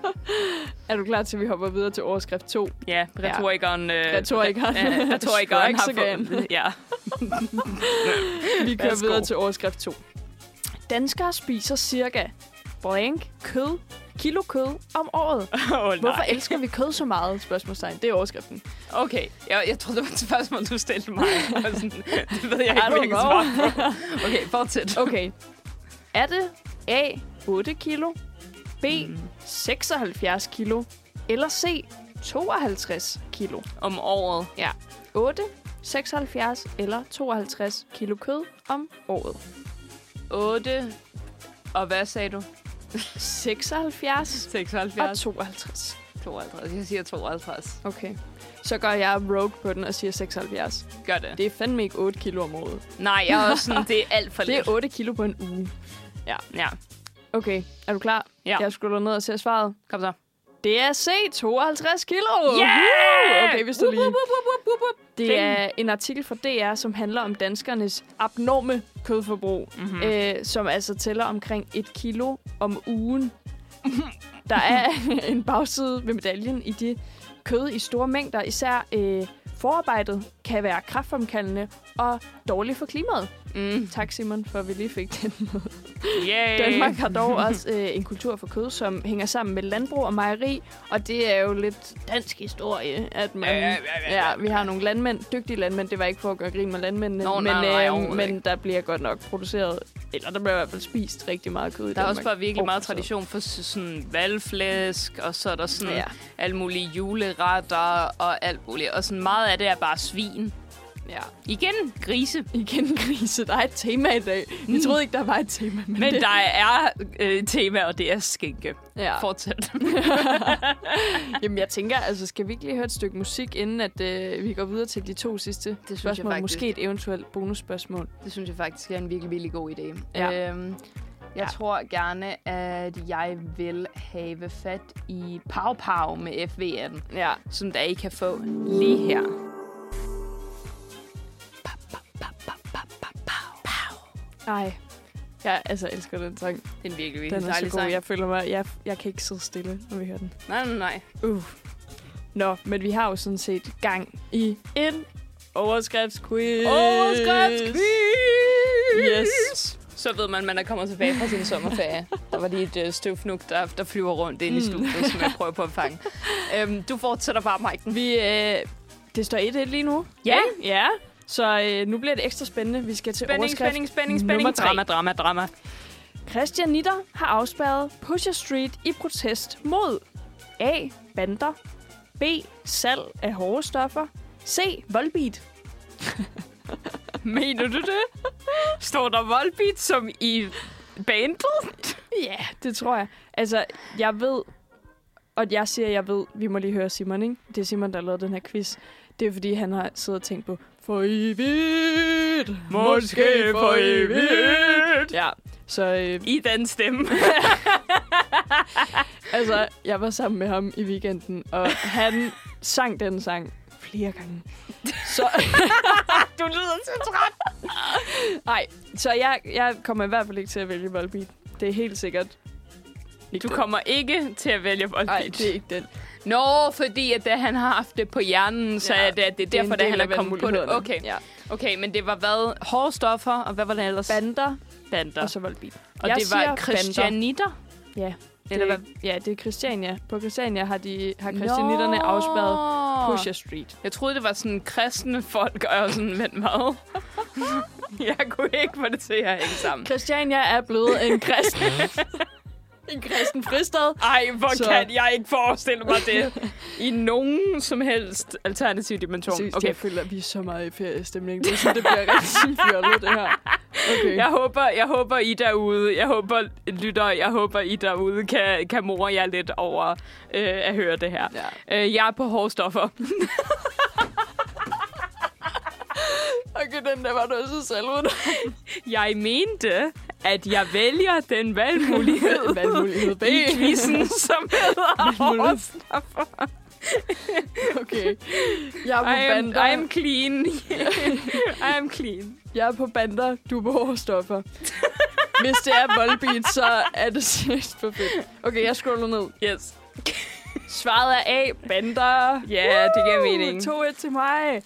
Er du klar til, at vi hopper videre til overskrift 2? ja, retorikeren... Øh, Retorikeren. Ja, retorikeren har fået... Ja. Vi kører videre til overskrift 2. Danskere spiser cirka blank kød, kilo kød om året. Oh, Hvorfor elsker vi kød så meget? Spørgsmålstegn. Det er overskriften. Okay, jeg, jeg troede, det var et spørgsmål, du stillede mig. Sådan, det ved jeg ikke, hvad jeg kan svare på. Okay, fortsæt. Okay. Er det A. 8 kilo, B. Mm. 76 kilo, eller C. 52 kilo? Om året. 8, 76 eller 52 kilo kød om året. 8. Og hvad sagde du? 76 og 76. 52. 52. Jeg siger 52. Okay. Så går jeg rogue på den og siger 76. Gør det. Det er fandme ikke 8 kilo om året. Nej, jeg er også sådan, det er alt for Det lidt. er 8 kilo på en uge. Ja, Okay, er du klar? Ja. Jeg scroller ned og ser svaret. kom så. Det er C, 52 kilo! Yeah! Okay, hvis du lige... wup, wup, wup, wup. Det er en artikel fra DR, som handler om danskernes abnorme kødforbrug, Mhm. mm. øh, som altså tæller omkring et kilo om ugen. Der er en bagside ved medaljen i de kød i store mængder. Især øh, forarbejdet kan være kraftfremkaldende og dårligt for klimaet. Mm. Tak Simon, for at vi lige fik den med. Yay. Danmark har dog også øh, en kultur for kød, som hænger sammen med landbrug og mejeri, og det er jo lidt dansk historie, at man... Ja, ja, ja, ja. ja, vi har nogle landmænd, dygtige landmænd, det var ikke for at gøre grin med landmændene, Nå, men, nej, nej, øh, men ikke. der bliver godt nok produceret, eller der bliver i hvert fald spist rigtig meget kød i Der er Danmark. også bare virkelig meget tradition for sådan valgflæsk, og så er der sådan ja. alle mulige juleretter og alt muligt. Og sådan meget af det er bare svin. Ja. Igen, grise. Igen grise, der er et tema i dag. Jeg Mm. troede ikke, der var et tema, men, Men det, der er øh, et tema, og det er skinke. ja. Fortsæt. Jamen, jeg tænker, altså, skal vi ikke lige høre et stykke musik, inden at øh, vi går videre til de to sidste Det synes spørgsmål? jeg faktisk. Måske et eventuelt bonusspørgsmål. Det synes jeg faktisk er en virkelig, virkelig god idé. Ja. Øhm, jeg Ja. tror gerne, at jeg vil have fat i Pow Pow med FV'en, Ja. som der I kan få lige her. Ej. Jeg altså elsker den sang. Det er en virkelig, virkelig Den er så dejlig god. sang. Jeg føler mig... Jeg, jeg kan ikke sidde stille, når vi hører den. Nej, nej, nej. Uh. Nå, men vi har jo sådan set gang i en overskriftsquiz. Overskriftsquiz! Yes. Så ved man, at man er kommet tilbage fra sin sommerferie. Der var lige et uh, støvfnuk, der, der flyver rundt ind i Mm. studiet, som jeg prøver på at fange. Um, du fortsætter bare, Maiken. Vi, øh, det står 1-1 lige nu. Ja. Ja. Så øh, nu bliver det ekstra spændende. Vi skal til Spænding, overskrift spænding, spænding, nummer spænding. tre. Drama, drama, drama. Christian Nitter har afspærret Pusher Street i protest mod A. Bander B. Salg af hårde stoffer C. Voldbeat Mener du det? Står der Volbeat som i bandet? Ja, det tror jeg. Altså, jeg ved, og jeg siger, jeg ved, vi må lige høre Simon, ikke? Det er Simon, der har lavet den her quiz. Det er, fordi han har siddet og tænkt på, for evigt, Måske for evigt. Ja, så øh, I den stemme. altså, jeg var sammen med ham i weekenden, og han sang den sang flere gange. Så, du lyder så træt. nej, så jeg, jeg kommer i hvert fald ikke til at vælge Volbeat. Det er helt sikkert. Ikke Du den. kommer ikke til at vælge Nej, Volbeat. det er ikke den. Nå, fordi at det, han har haft det på hjernen, så Ja, er det, det er derfor, det, del han er kommet på det. Okay. Ja. okay, men det var hvad? Hårde stoffer, og hvad var det ellers? Bander Bander. og så Volbeat. Og Jeg det var Christianitter? Ja. Eller hvad? Ja, det er Christiania. På Christiania har, de, har Christianitterne Nå. afspærret Pusher Street. Jeg troede, det var sådan kristne folk, og jeg var sådan, men hvad? jeg kunne ikke få det til at hænge sammen. Christiania er blevet en kristen. en kristen fristad. Ej, hvor Så- så... kan jeg ikke forestille mig det i nogen som helst alternativ dimension. Seriøst, Okay, Jeg føler, at vi er så meget i feriestemning. Det er sådan, det bliver rigtig fjollet, det her. Okay. Jeg håber, jeg håber, I derude, jeg håber, lytter, jeg håber, I derude kan, kan more jer lidt over øh, at høre det her. Ja. Øh, jeg er på hårde stoffer. Okay, den der var du også selv. Jeg mente, at jeg vælger den valgmulighed, Valgmulighed B. i quizzen, som hedder. Okay. Jeg er på I am, bander. I am clean. I am clean. Jeg er på bander, du er på hårstoffer. Hvis det er voldbeat, så er det seriøst for fedt. Okay, jeg scroller ned. Yes. Svaret er A, bander. Ja, det giver mening. 2-1 til mig.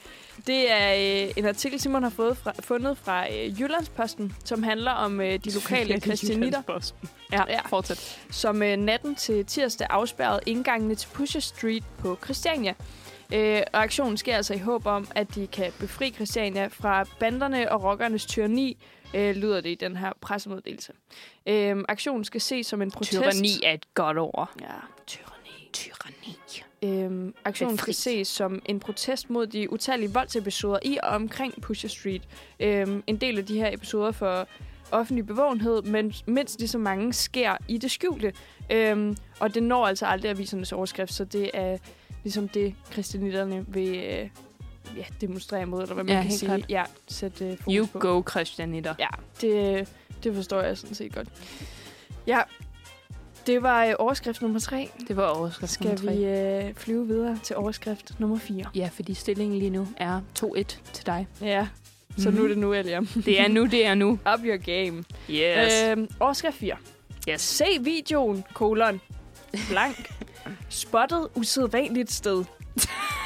Det er øh, en artikel, Simon har fået fra, fundet fra øh, Jyllandsposten, som handler om øh, de lokale kristianitter, Ja, Ja. fortsæt. som øh, natten til tirsdag afspærrede indgangene til Pusher Street på Christiania. Øh, og aktionen sker altså i håb om, at de kan befri Christiania fra banderne og rockernes tyranni, øh, lyder det i den her pressemeddelelse. Øh, aktionen skal ses som en protest. Tyranni er et godt ord. Ja, tyranni. Tyranni. Øhm, aktionen skal ses som en protest mod de utallige voldsepisoder i og omkring Pusher Street. Øhm, en del af de her episoder for offentlig bevågenhed, men mindst lige så mange sker i det skjulte. Øhm, og det når altså aldrig avisernes overskrift, så det er ligesom det, kristianitterne vil øh, ja, demonstrere imod, eller hvad man Ja, kan sige. klart. Ja, sætte øh, fokus You på. go, Christianitter. Ja, det, det forstår jeg sådan set godt. Ja, det var øh, overskrift nummer tre. Det var overskrift Skal vi øh, flyve videre til overskrift nummer 4? Ja, fordi stillingen lige nu er 2-1 til dig. Ja, så Mhm. nu er det nu, Eliam. Det er nu, det er nu. Up your game. Yes. Øhm, overskrift 4. yes. Se videoen, kolon, blank, spottet usædvanligt sted.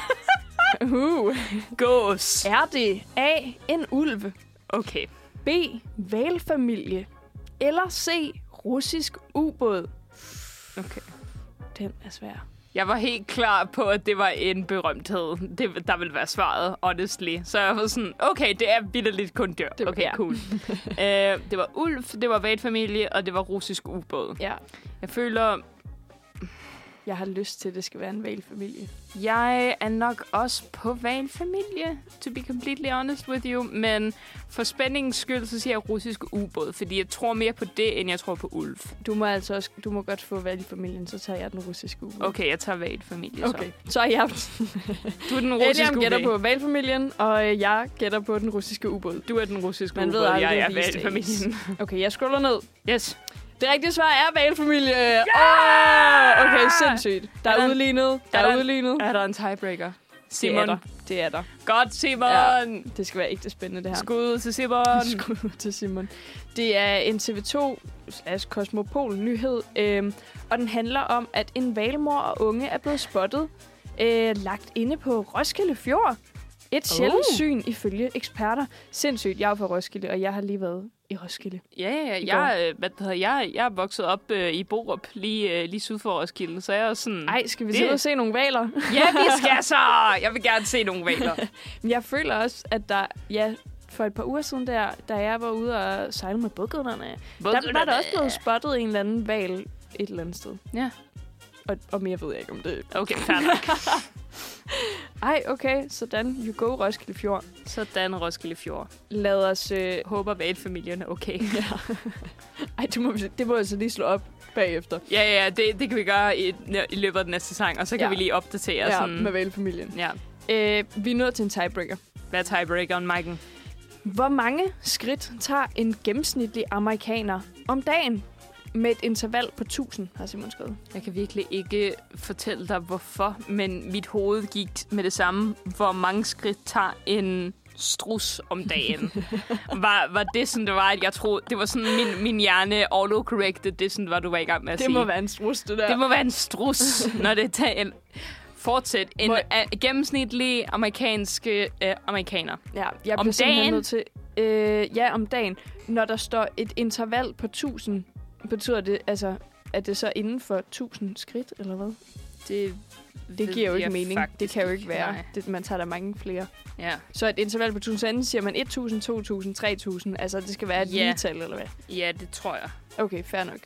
uh. Gås. Er det A, en ulv, Okay. B, valfamilie, eller C, russisk ubåd? Okay. Den er svær. Jeg var helt klar på, at det var en berømthed. Det, der ville være svaret, honestly. Så jeg var sådan, okay, det er vildt kun dør. Det- Okay, ja. cool. uh, det var ulv, det var valfamilie, og det var russisk ubåd. Ja, Jeg føler, jeg har lyst til, at det skal være en valfamilie. jeg er nok også på valfamilie, to be completely honest with you. Men for spændingens skyld, så siger jeg russisk ubåd, fordi jeg tror mere på det, end jeg tror på ulv. Du må altså også, du må godt få valgfamilien, så tager jeg den russiske ubåd. Okay, jeg tager valfamilie så. Okay, så er jeg Du er den russiske Eliam gætter ubåd. på valfamilien, og øh, jeg gætter på den russiske ubåd. Du er den russiske ubåd, jeg er valfamilien. Okay, jeg scroller ned. Yes. Det rigtige svar er valfamilie. Yeah! Oh, okay, sindssygt. Der Er er der- udlignet. Der er er der- udlignet. Er der en tiebreaker? Det er Simon. der. Det er der. Godt, Simon. Ja. Ja. Det skal være ægte spændende, det her. Skud til Simon. Skud til Simon. Det er en TV2 slash Cosmopol nyhed, øhm, og den handler om, at en valmor og unge er blevet spottet øh, lagt inde på Roskilde Fjord. Et sjældent Oh. syn ifølge eksperter. Sindssygt, jeg er fra Roskilde, og jeg har lige været i Roskilde. Ja, ja, I jeg, øh, hvad hedder, jeg, jeg er vokset op øh, i Borup, lige, øh, lige syd for Roskilde, så jeg er sådan... Ej, skal vi Det- sidde og se nogle valer? Ja, vi skal så! Jeg vil gerne se nogle valer. Men jeg føler også, at der, ja, for et par uger siden der, da jeg var ude og sejle med bådgutterne, der var der også blevet spottet en eller anden val et eller andet sted. Ja. Og, og mere ved jeg ikke om det. Okay, fair nok. Ej, okay, sådan. You go, Roskilde Fjord. Sådan Roskilde Fjord. Lad os... Øh... Håber, at familien er okay. Ej, du må, det må jeg så lige slå op bagefter. Ja, ja, det, det kan vi gøre i, i løbet af den næste sang, og så kan Ja. vi lige opdatere Ja, sådan... med valfamilien. Ja. Øh, vi er nået til en tiebreaker. Hvad er tiebreakeren, Mike'en? Hvor mange skridt tager en gennemsnitlig amerikaner om dagen? Med et interval på 1000, har Simon skrevet. Jeg kan virkelig ikke fortælle dig, hvorfor, men mit hoved gik med det samme. Hvor mange skridt tager en strus om dagen? var, var det sådan, det var, at jeg troede... Det var sådan, min, min hjerne autocorrected, det sådan, hvad du var i gang med at Det sige. må være en strus, det der. det må være en strus, når det tager en... Fortsæt. En uh, gennemsnitlig amerikanske uh, amerikaner. Ja, jeg Om dagen? nødt til... Øh, ja, om dagen. Når der står et interval på 1000, betyder det, altså, at det så inden for 1000 skridt, eller hvad? Det, Det giver jo ikke mening. Det kan jo ikke være. Nej. Det, man tager der mange flere. Ja. Så et interval på 1000, så enten siger man 1000, 2000, 3000. Altså, det skal være et Ja. lige tal, eller hvad? ja, det tror jeg. Okay, fair nok.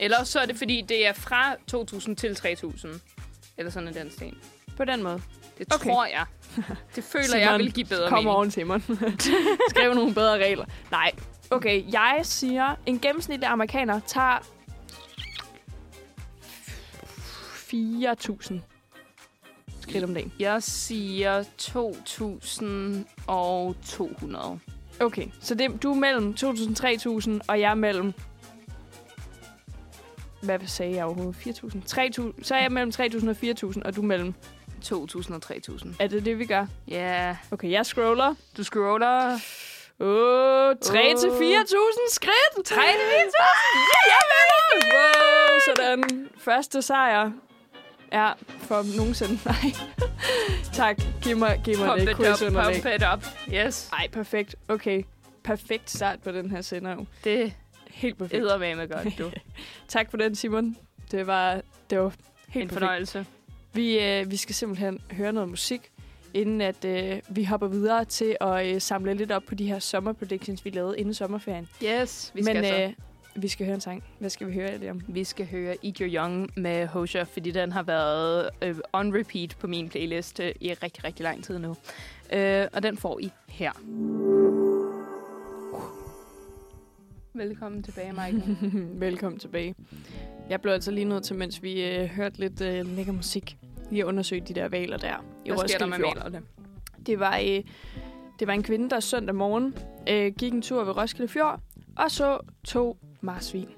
Eller så er det, fordi det er fra 2.000 til 3.000. Eller sådan en den sten. På den måde. Det Okay. tror jeg. Det føler Simon, jeg vil give bedre Kom mening. oven, Simon. Skriv nogle bedre regler. Nej, Okay, jeg siger, en gennemsnitlig amerikaner tager 4.000 skridt om dagen. Jeg siger 2.200. Okay, så det, du er mellem 2.000 3.000, og jeg er mellem... Hvad sagde jeg overhovedet? 4.000? 3.000? Så er jeg mellem 3.000 og 4.000, og du er mellem... 2.000 og 3.000. Er det det, vi gør? Ja, yeah. Okay, jeg scroller. du scroller. Åh, 3 til 4.000 skridt! 3 til 4.000! Jeg vinder! Wow, sådan. Første sejr er for nogensinde. Nej. tak. Giv mig, giv mig Pump det it up, pump it up. Yes. Ej, perfekt. Okay. Perfekt start på den her sender. Det Helt perfekt. med med godt, du. Tak for den, Simon. Det var, det var helt en perfekt. fornøjelse. Vi, øh, vi skal simpelthen høre noget musik, inden at øh, vi hopper videre til at øh, samle lidt op på de her sommer predictions, vi lavede inden sommerferien. Yes, vi skal Men så. øh, vi skal høre en sang. Hvad skal vi høre, Eliam? Vi skal høre Eat Your Young med Hosha, fordi den har været øh, on repeat på min playlist øh, i rigtig, rigtig lang tid nu. Øh, og den får I her. Velkommen tilbage, Michael. Velkommen tilbage. Jeg blev altså lige nødt til, mens vi øh, hørte lidt øh, lækker musik, lige at undersøge de der valer der i Hvad sker der med Fjord. malerne? Det var, øh, det var en kvinde, der søndag morgen øh, gik en tur ved Roskilde Fjord og så to marsvin.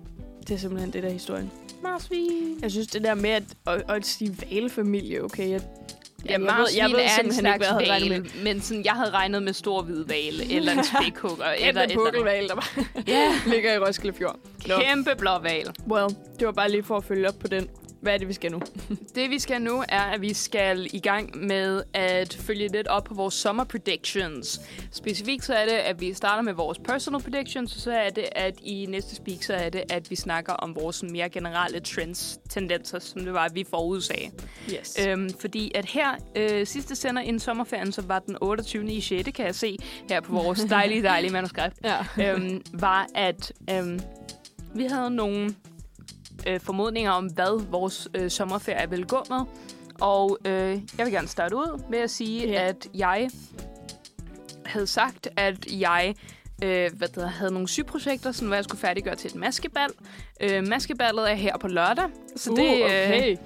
Det er simpelthen det der er historien. Marsvin. Jeg synes, det der med at, at, at sige valfamilie, okay, jeg, Ja, jeg ved- marsvin jeg ved er en simpelthen ikke, hvad slags jeg havde regnet vale, men sådan, jeg havde regnet med stor hvid vale, eller en spækhugger, eller en pukkelval, der bare Ja, ligger i Roskilde Fjord. Nå. kæmpe blå val. Well, det var bare lige for at følge op på den. Hvad er det, vi skal nu? Det vi skal nu er, at vi skal i gang med at følge lidt op på vores sommer predictions. Specifikt så er det, at vi starter med vores personal predictions, og så er det, at i næste speak, så er det, at vi snakker om vores mere generelle trends, tendenser, som det var, at vi forudsagde. Yes. Øhm, fordi at her, øh, sidste sender inden sommerferien, så var den 28. i 6. kan jeg se, her på vores dejlige, dejlige manuskript, ja. øhm, var, at øhm, vi havde nogle øh, formodninger om, hvad vores øh, sommerferie ville gå med. Og øh, jeg vil gerne starte ud med at sige, Ja. at jeg havde sagt, at jeg øh, hvad hedder, havde nogle sygeprojekter, som jeg skulle færdiggøre til et maskebal. Øh, maskeballet er her på lørdag, så Uh, det, øh, okay.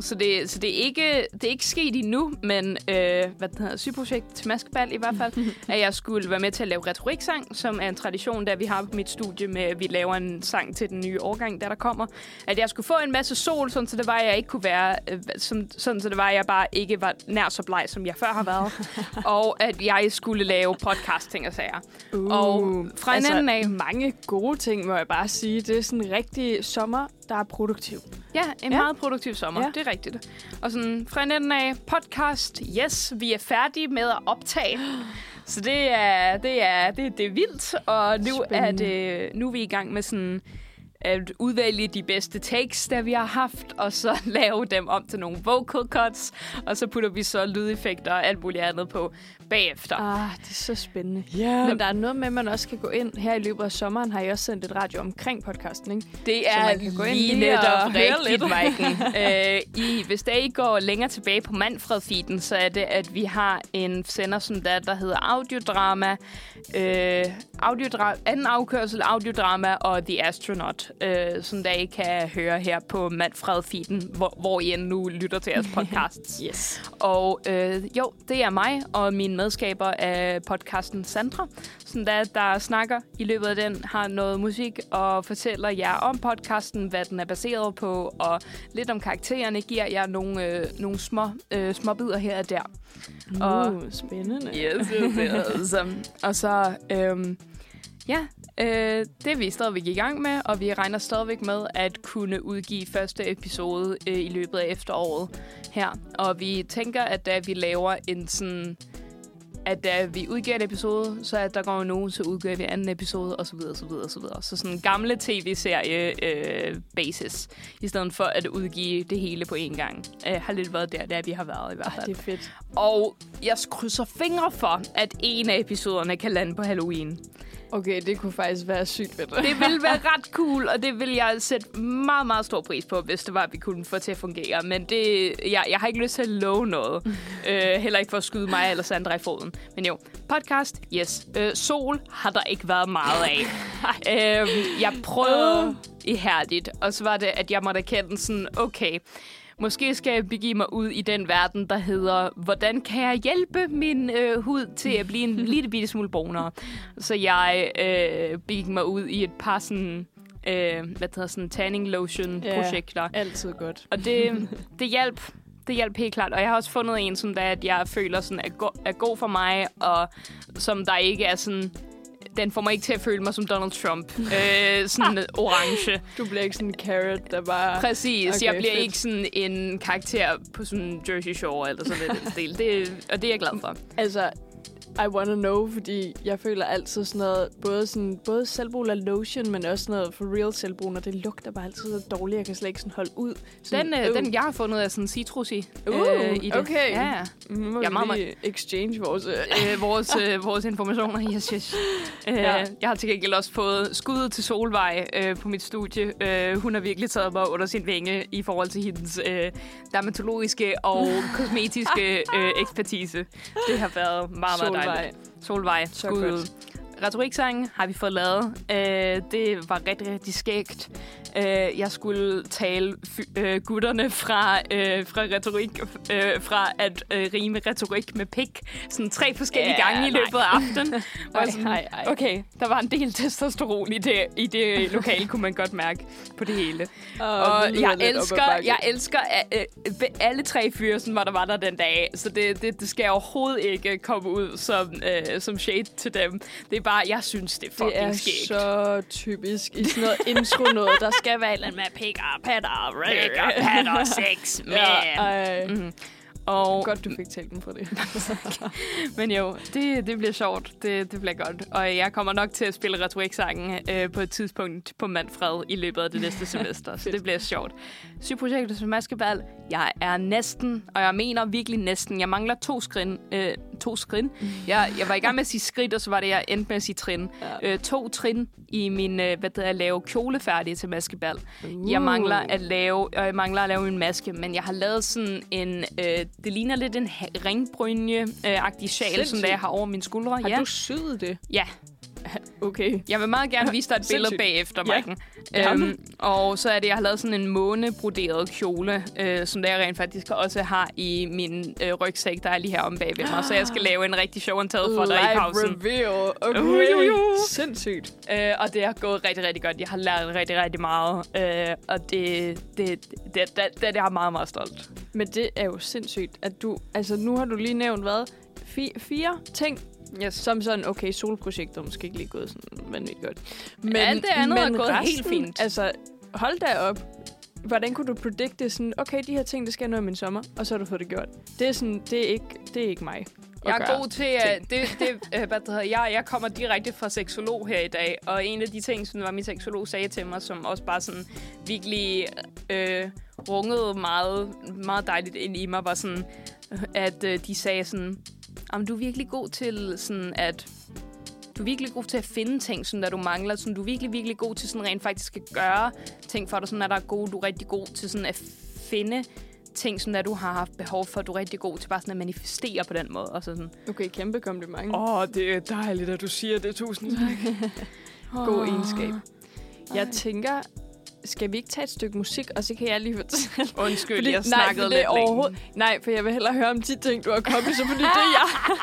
Så det, så det, er ikke, det er ikke sket endnu, men øh, hvad det hedder, sygeprojekt til maskebal i hvert fald, at jeg skulle være med til at lave retoriksang, som er en tradition, der vi har på mit studie med, at vi laver en sang til den nye årgang, der der kommer. At jeg skulle få en masse sol, sådan så det var, at jeg ikke kunne være, øh, som, sådan så det var, at jeg bare ikke var nær så bleg, som jeg før har været. og at jeg skulle lave podcast, ting og sager. Uh, Og fra en anden af- mange gode ting, må jeg bare sige. Det er sådan en rigtig sommer, der er produktiv. Ja, en Ja. meget produktiv sommer. Ja. Det er rigtigt. Og sådan fra en af podcast, yes, vi er færdige med at optage. Så det er, det er, det, det er vildt, og nu er, Spændende. det, nu er vi i gang med sådan at udvælge de bedste takes, der vi har haft, og så lave dem om til nogle vocal cuts, og så putter vi så lydeffekter og alt muligt andet på bagefter. Ah, det er så spændende. Ja. Men der er noget med, at man også kan gå ind. Her i løbet af sommeren har jeg også sendt et radio omkring podcasten, ikke? Det Så er man kan gå ind lige lige og netop høre rigtigt, lidt. Maiken. øh, I, hvis der ikke går længere tilbage på Manfred-feeden, så er det, at vi har en sender, som der, der hedder Audiodrama, øh, audiodra- anden afkørsel, Audiodrama og The Astronaut, øh, som der I kan høre her på Manfred-feeden, hvor, hvor I end nu lytter til jeres podcasts. Yes. Og øh, jo, det er mig og min medskaber af podcasten Sandra, som der, der snakker i løbet af den, har noget musik og fortæller jer om podcasten, hvad den er baseret på, og lidt om karaktererne, giver jer nogle, øh, nogle små, øh, små bidder her og der. Og- Uh, spændende. Yes, yes, yes. og så, øhm, ja, øh, det er vi stadigvæk i gang med, og vi regner stadigvæk med at kunne udgive første episode øh, i løbet af efteråret her. Og vi tænker, at da vi laver en sådan at da vi udgiver et episode, så at der går en uge, så udgiver vi anden episode, og så videre, så videre, så videre. Så sådan en gamle tv-serie øh, basis, i stedet for at udgive det hele på én gang. Øh, har lidt været der, der vi har været i hvert fald. det er fedt. Og jeg krydser fingre for, at en af episoderne kan lande på Halloween. Okay, det kunne faktisk være sygt fedt. Det ville være ret cool, og det vil jeg sætte meget, meget stor pris på, hvis det var, at vi kunne få til at fungere. Men det, jeg, jeg har ikke lyst til at love noget. øh, heller ikke for at skyde mig eller Sandra i foden. Men jo, podcast, yes. Øh, sol har der ikke været meget af. øhm, jeg prøvede ihærdigt, og så var det, at jeg måtte erkende sådan, okay, måske skal jeg begive mig ud i den verden, der hedder, hvordan kan jeg hjælpe min øh, hud til at blive en lille bitte smule brunere? Så jeg øh, begik mig ud i et par sådan, øh, hvad hedder, sådan tanning lotion projekter. Altid godt. Og det, det hjalp. Det hjalp helt klart. Og jeg har også fundet en, som der, at jeg føler sådan, er, go- er god for mig, og som der ikke er sådan... Den får mig ikke til at føle mig som Donald Trump. øh, sådan orange. Du bliver ikke sådan en carrot, der bare... Præcis. Okay, jeg bliver fedt. ikke sådan en karakter på sådan Jersey Shore eller sådan lidt den stil. Det, og det er jeg glad for. Altså, I wanna know, fordi jeg føler altid sådan noget, både, sådan, både selvbrug og lotion, men også sådan noget for real selvbrug, og det lugter bare altid så dårligt, jeg kan slet ikke sådan holde ud. Sådan, Den, øh, den jeg har fundet er sådan citrusy Uh, øh, i det. okay. Ja, ja. Mm, må jeg meget, lige exchange vores... Øh, øh, vores, øh, vores informationer. Yes, yes. Øh, Ja. Jeg har til gengæld også fået skuddet til Solvej øh, på mit studie. Øh, hun har virkelig taget mig under sin vinge i forhold til hendes øh, dermatologiske og kosmetiske øh, ekspertise. Det har været meget, meget Solvej. dejligt. Solvej, Så godt. Retoriksangen har vi fået lavet. Øh, det var rigtig, rigtig skægt. Øh, jeg skulle tale øh, gutterne fra, øh, fra retorik, øh, fra at øh, rime retorik med pik, sådan tre forskellige Ja, gange i løbet af aftenen. Jeg Ej, sådan, ej, ej. Okay, der var en del testosteron i det, i det lokale, kunne man godt mærke på det hele. Og det jeg elsker, jeg elsker øh, alle tre fyre, sådan, hvor der var der den dag. Så det, det, det skal overhovedet ikke komme ud som, øh, som shade til dem. Det er bare, jeg synes, det er fucking Det er skægt. så typisk i sådan noget intro noget. Der skal være et eller andet med pik og patter. Pik og patter, sex, man. Ja. Mhm. Og, Godt, du fik talt den for det. men jo, det, det bliver sjovt. Det, det bliver godt. Og jeg kommer nok til at spille retoriksangen øh, på et tidspunkt på Manfred i løbet af det næste semester. så det bliver sjovt. Sygeprojektet som maskebal. Jeg er næsten, og jeg mener virkelig næsten. Jeg mangler to skrin. Øh, to skrin. Jeg, jeg var i gang med at sige skridt, og så var det, jeg endte med at sige trin. Ja. Øh, to trin i min, øh, hvad det er, at lave kjole færdig til maskebal. Jeg mangler at lave, og jeg mangler at lave en maske, men jeg har lavet sådan en, øh, det ligner lidt en ringbrynje-agtig sjal, som der jeg har over mine skuldre. Har ja. du syet det? ja, Okay. jeg vil meget gerne vise dig et billede bagefter, Ja. Maiken. Øhm, og så er det, jeg har lavet sådan en månebroderet kjole, øh, som der jeg rent faktisk også har i min øh, rygsæk, der er lige her om bag ved mig. Så jeg skal lave en rigtig and tell for dig i pausen. reveal. Okay. Uh, jo. Sindssygt. Øh, og det har gået rigtig, rigtig godt. Jeg har lært rigtig, rigtig meget. Øh, og det, det, det, det, det, det er jeg meget, meget stolt. Men det er jo sindssygt, at du... Altså, nu har du lige nævnt, hvad? Fi- fire ting, Yes. som sådan, okay, solprojektet måske ikke lige gået sådan vanvittigt godt. Men, Alt det andet er gået helt fint. Altså, hold da op. Hvordan kunne du predikte sådan, okay, de her ting, det skal i min sommer, og så har du fået det gjort. Det er sådan, det er ikke, det er ikke mig. Jeg er god til at... Det, det, øh, hvad det hedder, jeg, jeg kommer direkte fra seksolog her i dag, og en af de ting, som var min seksolog sagde til mig, som også bare sådan virkelig øh, rungede meget, meget dejligt ind i mig, var sådan, øh, at øh, de sagde sådan, om du er virkelig god til sådan at du er virkelig god til at finde ting, sådan, der du mangler. Sådan, du er virkelig, virkelig god til sådan rent faktisk at gøre ting for dig, sådan, at der er gode. Du er rigtig god til sådan at finde ting, som der du har haft behov for. Du er rigtig god til bare sådan at manifestere på den måde. Og så sådan, Okay, kæmpe kompliment. Åh, oh, det er dejligt, at du siger det. Tusind tak. God egenskab. Jeg tænker, skal vi ikke tage et stykke musik, og så kan jeg lige fortælle... Undskyld, Fordi- jeg nej, snakkede for det lidt er overhovedet- Nej, for jeg vil hellere høre om de ting, du har kommet, så fordi det er jeg...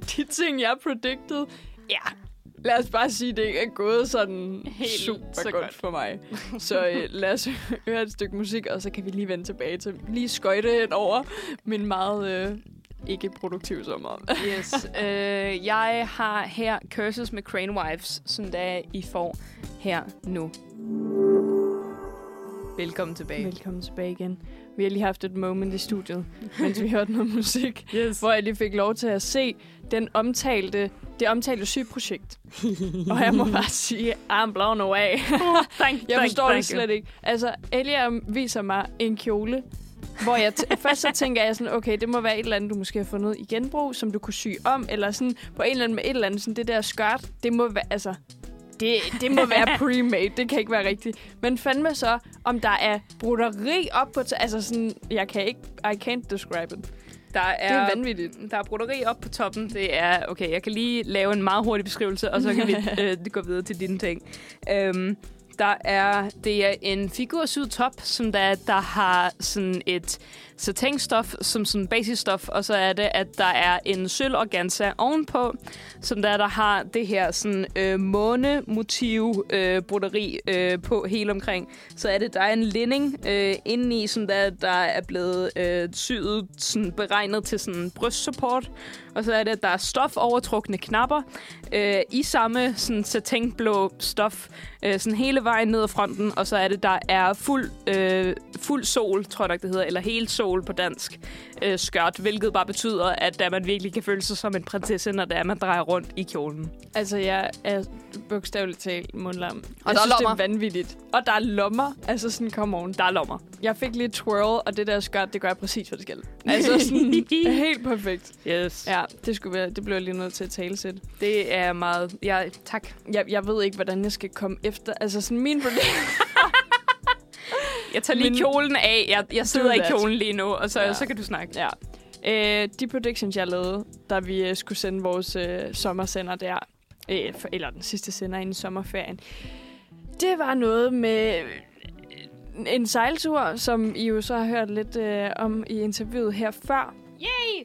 de ting, jeg predicted, ja, lad os bare sige, det ikke er gået sådan Helt super så godt, godt. for mig. Så øh, lad os høre et stykke musik, og så kan vi lige vende tilbage til lige skøjte hen over min meget øh, ikke produktiv sommer. Yes. øh, jeg har her Curses med Crane Wives, som der I får her nu. Velkommen tilbage. Velkommen tilbage igen. Vi har lige haft et moment i studiet, mens vi hørte noget musik, Yes. hvor jeg lige fik lov til at se den omtalte, det omtalte sygeprojekt. og jeg må bare sige, I'm blown away. Thank, Jeg forstår thank det slet ikke. Altså, Elia viser mig en kjole, hvor jeg først så tænker jeg sådan, okay, det må være et eller andet, du måske har fundet i genbrug, som du kunne sy om, eller sådan på en eller anden med et eller andet, sådan det der skørt, det må være, altså, det, det må være pre-made, det kan ikke være rigtigt. Men fandme så, om der er broderi op på, altså sådan, jeg kan ikke, I can't describe it. Der er, Det er vanvittigt. Der er broderi op på toppen. Det er, okay, jeg kan lige lave en meget hurtig beskrivelse, og så kan vi øh, gå videre til dine ting. Øhm, der er, det er en figursyd top, som der, der har sådan et satinstof som sådan basisstof, og så er det, at der er en sølvorganza ovenpå, som der, der har det her sådan øh, månemotiv øh, broderi øh, på helt omkring. Så er det, der er en linding øh, indeni, som der, der er blevet øh, syet, sådan beregnet til sådan brystsupport, og så er det, at der er stofovertrukne knapper øh, i samme sådan satinblå stof, øh, sådan hele vejen ned ad fronten, og så er det, der er fuld, øh, fuld sol, tror jeg nok det hedder, eller helt sol på dansk øh, skørt, hvilket bare betyder, at der man virkelig kan føle sig som en prinsesse, når det er, man drejer rundt i kjolen. Altså, jeg er bogstaveligt talt mundlam. Og jeg der er synes, det lommer. er vanvittigt. Og der er lommer. Altså, sådan, come on. Der er lommer. Jeg fik lidt twirl, og det der skørt, det gør jeg præcis, hvad det skal. Altså, sådan, helt perfekt. Yes. Ja, det, skulle være, det blev jeg lige nødt til at tale til. Det er meget... Ja, tak. Jeg, jeg ved ikke, hvordan jeg skal komme efter. Altså, sådan min problem... Jeg tager lige Men- kjolen af. Jeg, jeg sidder i kjolen lige nu, og så, Ja. ja. så kan du snakke. Ja. Øh, de predictions, jeg lavede, da vi øh, skulle sende vores øh, sommersender der, øh, for, eller den sidste sender inden sommerferien, det var noget med øh, en sejltur, som I jo så har hørt lidt øh, om i interviewet her før. Yay!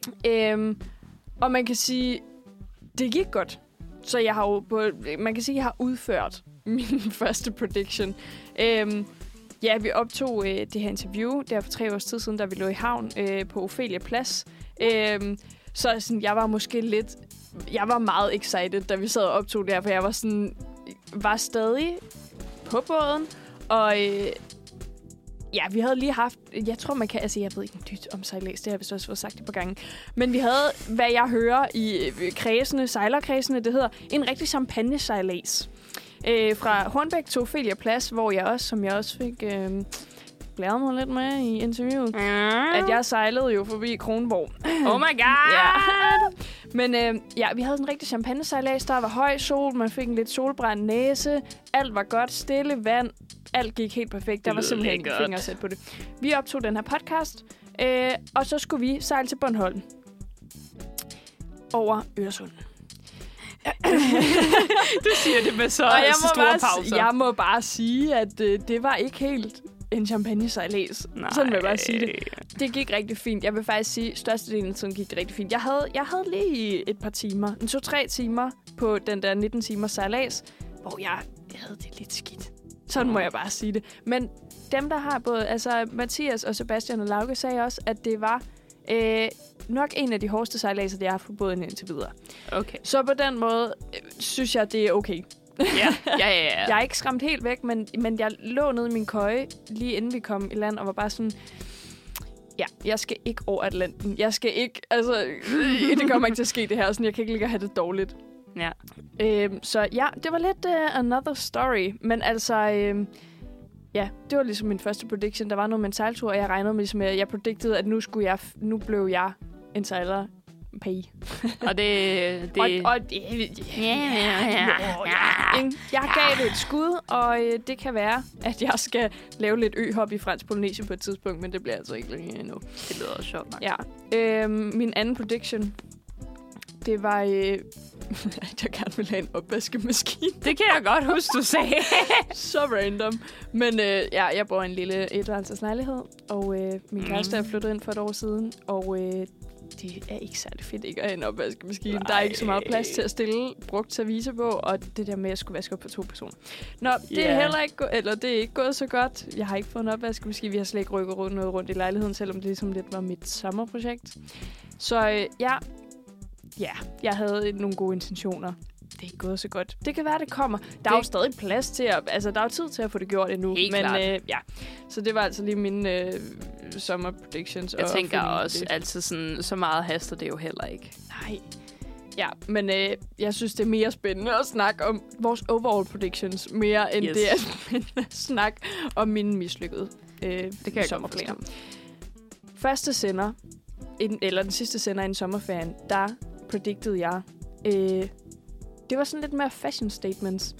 Øhm, og man kan sige, det gik godt. Så jeg har jo, på, man kan sige, jeg har udført min første prediction. Øhm, Ja, vi optog øh, det her interview der for tre års tid siden, da vi lå i havn øh, på Ophelia Plads. Øh, så sådan, jeg var måske lidt... Jeg var meget excited, da vi sad og optog det her, for jeg var sådan... Var stadig på båden, og... Øh, Ja, vi havde lige haft... Jeg tror, man kan... Altså, jeg ved ikke nyt om sejlads. Det har jeg vist også fået sagt et par gange. Men vi havde, hvad jeg hører i øh, kredsene, sejlerkredsene, det hedder en rigtig champagne-sejlads. Øh, fra Hornbæk til Ophelia Plads, hvor jeg også, som jeg også fik øh, blæret mig lidt med i interviewet, at jeg sejlede jo forbi Kronborg. Oh my god! Ja. Men øh, ja, vi havde sådan en rigtig champagne-sejlads. Der var høj sol, man fik en lidt solbrændt næse. Alt var godt, stille vand. Alt gik helt perfekt. Der var simpelthen ikke fingersæt på det. Vi optog den her podcast, øh, og så skulle vi sejle til Bornholm. Over Øresund. Du siger det med så, Og jeg så må, store bare, pauser. jeg må bare sige, at øh, det var ikke helt en champagne-sejlads. Sådan vil jeg bare sige det. Det gik rigtig fint. Jeg vil faktisk sige, at størstedelen af tiden gik det rigtig fint. Jeg havde, jeg havde lige et par timer, en to-tre timer på den der 19 timers sejlads, hvor jeg, jeg havde det lidt skidt. Sådan må jeg bare sige det. Men dem, der har både, altså Mathias og Sebastian og Lauke sagde også, at det var øh, nok en af de hårdeste sejladser, jeg har haft på båden indtil videre. Okay. Så på den måde øh, synes jeg, det er okay. Ja, ja, ja. ja. Jeg er ikke skræmt helt væk, men, men jeg lå nede i min køje, lige inden vi kom i land, og var bare sådan... Ja, jeg skal ikke over Atlanten. Jeg skal ikke... Altså, øh, det kommer ikke til at ske, det her. Sådan, jeg kan ikke ligge og have det dårligt. ja. Øhm, så ja, det var lidt uh, another story. Men altså... Øhm, ja, det var ligesom min første prediction. Der var noget med en sejltur, og jeg regnede med, ligesom, at jeg predicted, at nu, skulle jeg, nu blev jeg en sejler pay. Og det... det... Og, og det, Ja, ja, ja. Ja. Jeg gav det et skud, og øh, det kan være, at jeg skal lave lidt øhop i fransk Polynesien på et tidspunkt, men det bliver altså ikke længe endnu. Det lyder også sjovt nok. Ja. Øhm, min anden prediction, det var, øh, at jeg gerne ville have en opvaskemaskine. Det kan jeg godt huske, du sagde. Så random. Men øh, ja, jeg bor i en lille etværelses lejlighed, og øh, min kæreste er flyttet ind for et år siden, og øh, det er ikke særlig fedt ikke at have en opvaskemaskine. Der er ikke så meget plads til at stille brugt service på, og det der med, at jeg skulle vaske op for to personer. Nå, det er Ja. heller ikke, gå- eller det er ikke gået så godt. Jeg har ikke fået en opvaskemaskine. Vi har slet ikke rykket rundt noget rundt i lejligheden, selvom det ligesom lidt var mit sommerprojekt. Så øh, ja, ja, jeg havde nogle gode intentioner. Det er ikke gået så godt. Det kan være, det kommer. Der er jo stadig plads til at... Altså, der er jo tid til at få det gjort endnu. Helt men klart. øh, ja, så det var altså lige mine øh, sommer predictions. Jeg og tænker også, det. altid sådan, så meget haster det jo heller ikke. Nej. Ja, men øh, jeg synes, det er mere spændende at snakke om vores overall predictions, mere end Yes. det er spændende at snakke om mine mislykkede øh, Det kan jeg sommerplaner. godt Første sender, inden, eller den sidste sender inden sommerferien, der predicted jeg, øh, det var sådan lidt mere fashion statements,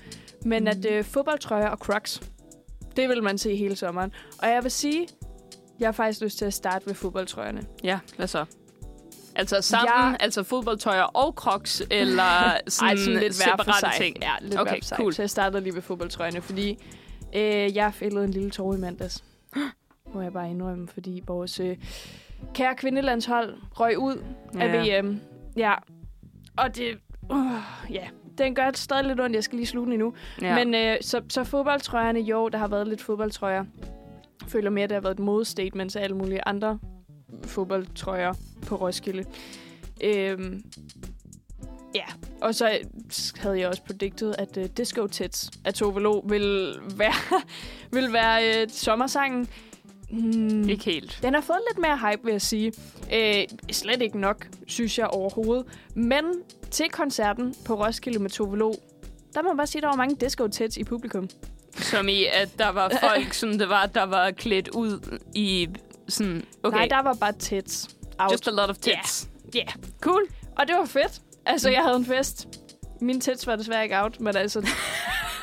men mm. at øh, fodboldtrøjer og crocs, det vil man se hele sommeren. Og jeg vil sige, jeg har faktisk lyst til at starte ved fodboldtrøjerne. Ja, hvad så? Altså sammen, Ja. altså fodboldtøjer og crocs, eller sådan, Ej, sådan lidt separate sig. ting? Ja, lidt Okay, hver cool. Så jeg startede lige ved fodboldtrøjerne, fordi øh, jeg fældede en lille tår i mandags. Må jeg bare indrømme, fordi vores øh, kære kvindelandshold røg ud ja. af VM. Ja, og det... Uh, ja, den gør stadig lidt ondt. Jeg skal lige slutte endnu. ja. Men øh, så, så fodboldtrøjerne, jo, der har været lidt fodboldtrøjer. Jeg føler mere, at det har været et modestatement til alle mulige andre fodboldtrøjer på Roskilde. Øhm, ja, og så havde jeg også predicted, at uh, Disco Tits af Tove Lo vil være, vil være uh, sommersangen. Hmm, Ikke helt. den har fået lidt mere hype, vil jeg sige. Øh, slet ikke nok, synes jeg overhovedet. Men til koncerten på Roskilde med Tove Lo, der må man bare sige, at der var mange disco tits i publikum. Som i, at der var folk, som det var, der var klædt ud i sådan... Okay, Nej, der var bare tits. Out. just a lot of tits. Ja, yeah. cool. Og det var fedt. Altså, jeg havde en fest. Mine tits var desværre ikke out, men altså,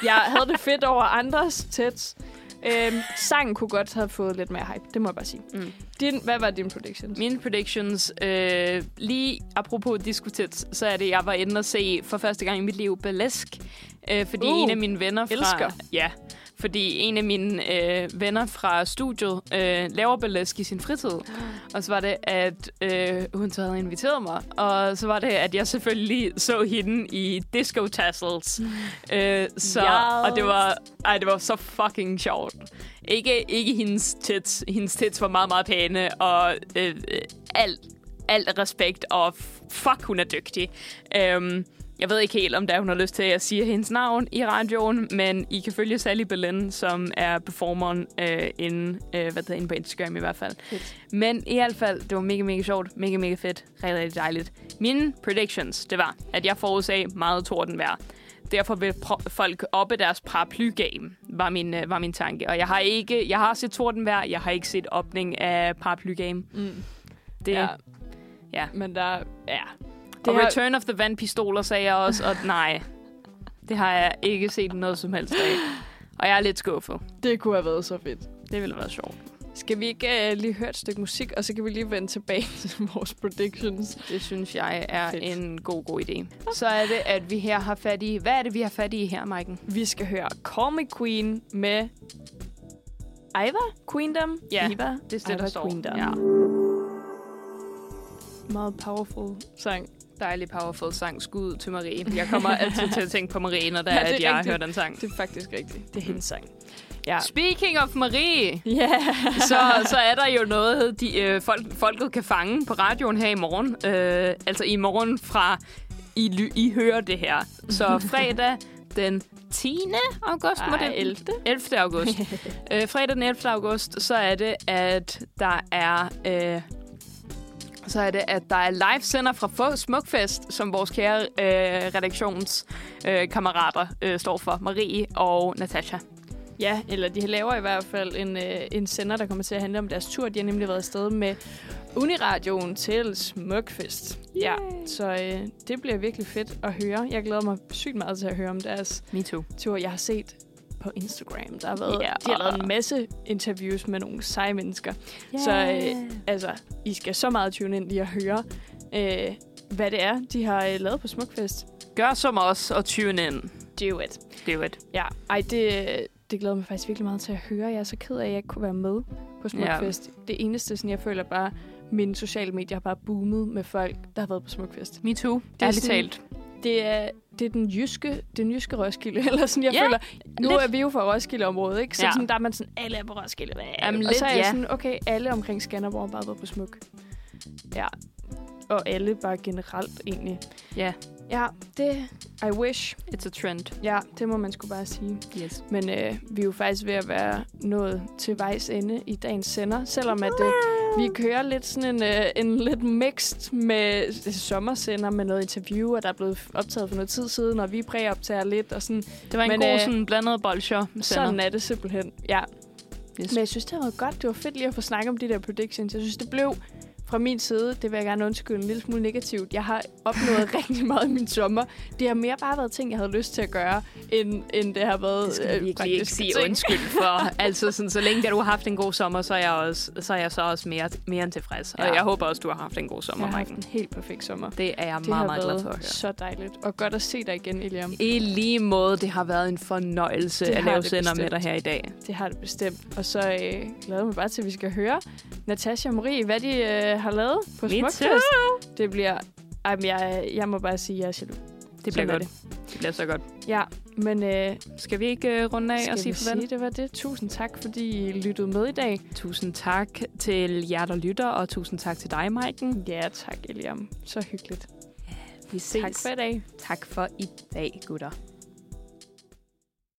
jeg havde det fedt over andres tits. Øhm, sangen kunne godt have fået lidt mere hype, det må jeg bare sige. Mm. Din, hvad var dine predictions? Mine predictions, øh, lige apropos diskutets, så er det, jeg var inde og se for første gang i mit liv Balesk. Øh, fordi Uh, en af mine venner fra... elsker. Ja, fordi en af mine øh, venner fra studiet øh, laver Balesk i sin fritid. Og så var det, at øh, hun så havde inviteret mig. Og så var det, at jeg selvfølgelig så hende i disco tassels. øh, så, og det var, ej, det var så fucking sjovt. Ikke, ikke hendes tits. Hendes tits var meget, meget pæne, og øh, øh, alt, alt respekt, og fuck, hun er dygtig. Øhm, jeg ved ikke helt, om der hun har lyst til at sige hendes navn i radioen, men I kan følge Sally Belen, som er performeren øh, inde, øh, hvad det inde på Instagram i hvert fald. Fedt. Men i hvert fald, det var mega, mega sjovt, mega, mega fedt, rigtig, rigtig dejligt. Mine predictions, det var, at jeg forudsag meget tordenvejr. Derfor vil folk oppe deres paraply-game, var min, øh, var min tanke. Og jeg har ikke, jeg har set tordenvejr, jeg har ikke set åbning af paraply-game. Mm. Det, ja. ja. Men der, ja. Og har- Return of the Vandpistoler sagde jeg også, og nej, det har jeg ikke set noget som helst af. Og jeg er lidt skuffet. Det kunne have været så fedt. Det ville være sjovt. Skal vi ikke uh, lige høre et stykke musik, og så kan vi lige vende tilbage til vores predictions? Det synes jeg er Fedt. En god, god idé. Så er det, at vi her har fat i... Hvad er det, vi har fat i her, Maiken? Vi skal høre Me Queen med Iva Queendom. Ja, Iva, Det er det, der står. Queendom. Ja. Meget powerful sang. Dejlig, powerful sang. Skud til Marie. Jeg kommer altid til at tænke på Marie, når der Ja, er at jeg rigtigt. hører den sang. Det er faktisk rigtigt. Det er hendes sang. Ja. Speaking of Marie. Yeah. så, så er der jo noget, de, øh, folk, folket kan fange på radioen her i morgen. Øh, altså i morgen fra I, I hører det her. Så fredag den 10. august må Ej, det 11. 11. august. øh, fredag den 11. august, så er det, at der er... Øh, så er det, at der er livesender fra Fo- Smukfest, som vores kære øh, redaktionskammerater øh, øh, står for. Marie og Natasha. Ja, eller de laver i hvert fald en, øh, en sender, der kommer til at handle om deres tur. De har nemlig været afsted med Uniradioen til Smukfest. Ja, så øh, det bliver virkelig fedt at høre. Jeg glæder mig sygt meget til at høre om deres Me too. tur. Jeg har set på Instagram, der har været, Ja. de har lavet en masse interviews med nogle seje mennesker. Så øh, altså, I skal så meget tune ind lige at høre, øh, hvad det er, de har øh, lavet på Smukfest. Gør som os og tune in. Do it. Do it. Ja, ej, det, det glæder mig faktisk virkelig meget til at høre. Jeg er så ked af, at jeg ikke kunne være med på Smukfest. Ja. Det eneste, sådan, jeg føler bare, mine sociale medier har bare boomet med folk, der har været på Smukfest. Me too. er Ærligt sådan- talt. Det er, det er den jyske, den jyske Roskilde, eller sådan, jeg Ja, føler. Nu lidt. er vi jo fra Roskilde-området, ikke? Så Ja. sådan, der er man sådan, alle er på Roskilde. Jamen, og så er lidt, jeg ja. sådan, okay, alle omkring Skanderborg har bare været på Smuk. Ja. Og alle bare generelt, egentlig. Ja. Ja, det, I wish. It's a trend. Ja, det må man skulle bare sige. Yes. Men øh, vi er jo faktisk ved at være nået til vejs ende i dagens sender, selvom at øh, vi kører lidt sådan en, øh, en lidt mixed med øh, sommersender med noget interview, og der er blevet optaget for noget tid siden, og vi præoptager lidt, og sådan, Det var en Men, god øh, sådan blandet bolcher. sådan er det simpelthen. Ja. Yes. Men jeg synes, det været godt. Det var fedt lige at få snakket om de der predictions. Jeg synes, det blev fra min side, det vil jeg gerne undskylde en lille smule negativt. Jeg har opnået rigtig meget i min sommer. Det har mere bare været ting, jeg havde lyst til at gøre, end, end det har været Det skal øh, virkelig ikke sige ting. undskyld for. altså, sådan, så længe du har haft en god sommer, så er jeg, også, så, er jeg så også mere, mere end tilfreds. Og Ja. jeg håber også, du har haft en god Jeg sommer, har haft en helt perfekt sommer. Det er jeg Det meget, meget glad for høre. så dejligt. Og godt at se dig igen, Eliam. I lige måde, det har været en fornøjelse Det at har lave det sender med bestemt. dig her i dag. Det har det bestemt. Og så øh, glæder jeg mig bare til, at vi skal høre Natasha og Marie, hvad de øh, har lavet på Smukfest. Det bliver... Ej, men jeg, jeg må bare sige, at jeg er jaloux. Det bliver er godt. Det bliver så godt. Ja, men øh, Skal vi ikke uh, runde af skal og sige farvel? sige, det var det. Tusind tak, fordi I lyttede med i dag. Tusind tak til jer, der lytter, og tusind tak til dig, Maiken. Ja, tak, Eliam. Så hyggeligt. Vi ses. Tak for i dag. tak for i dag, gutter.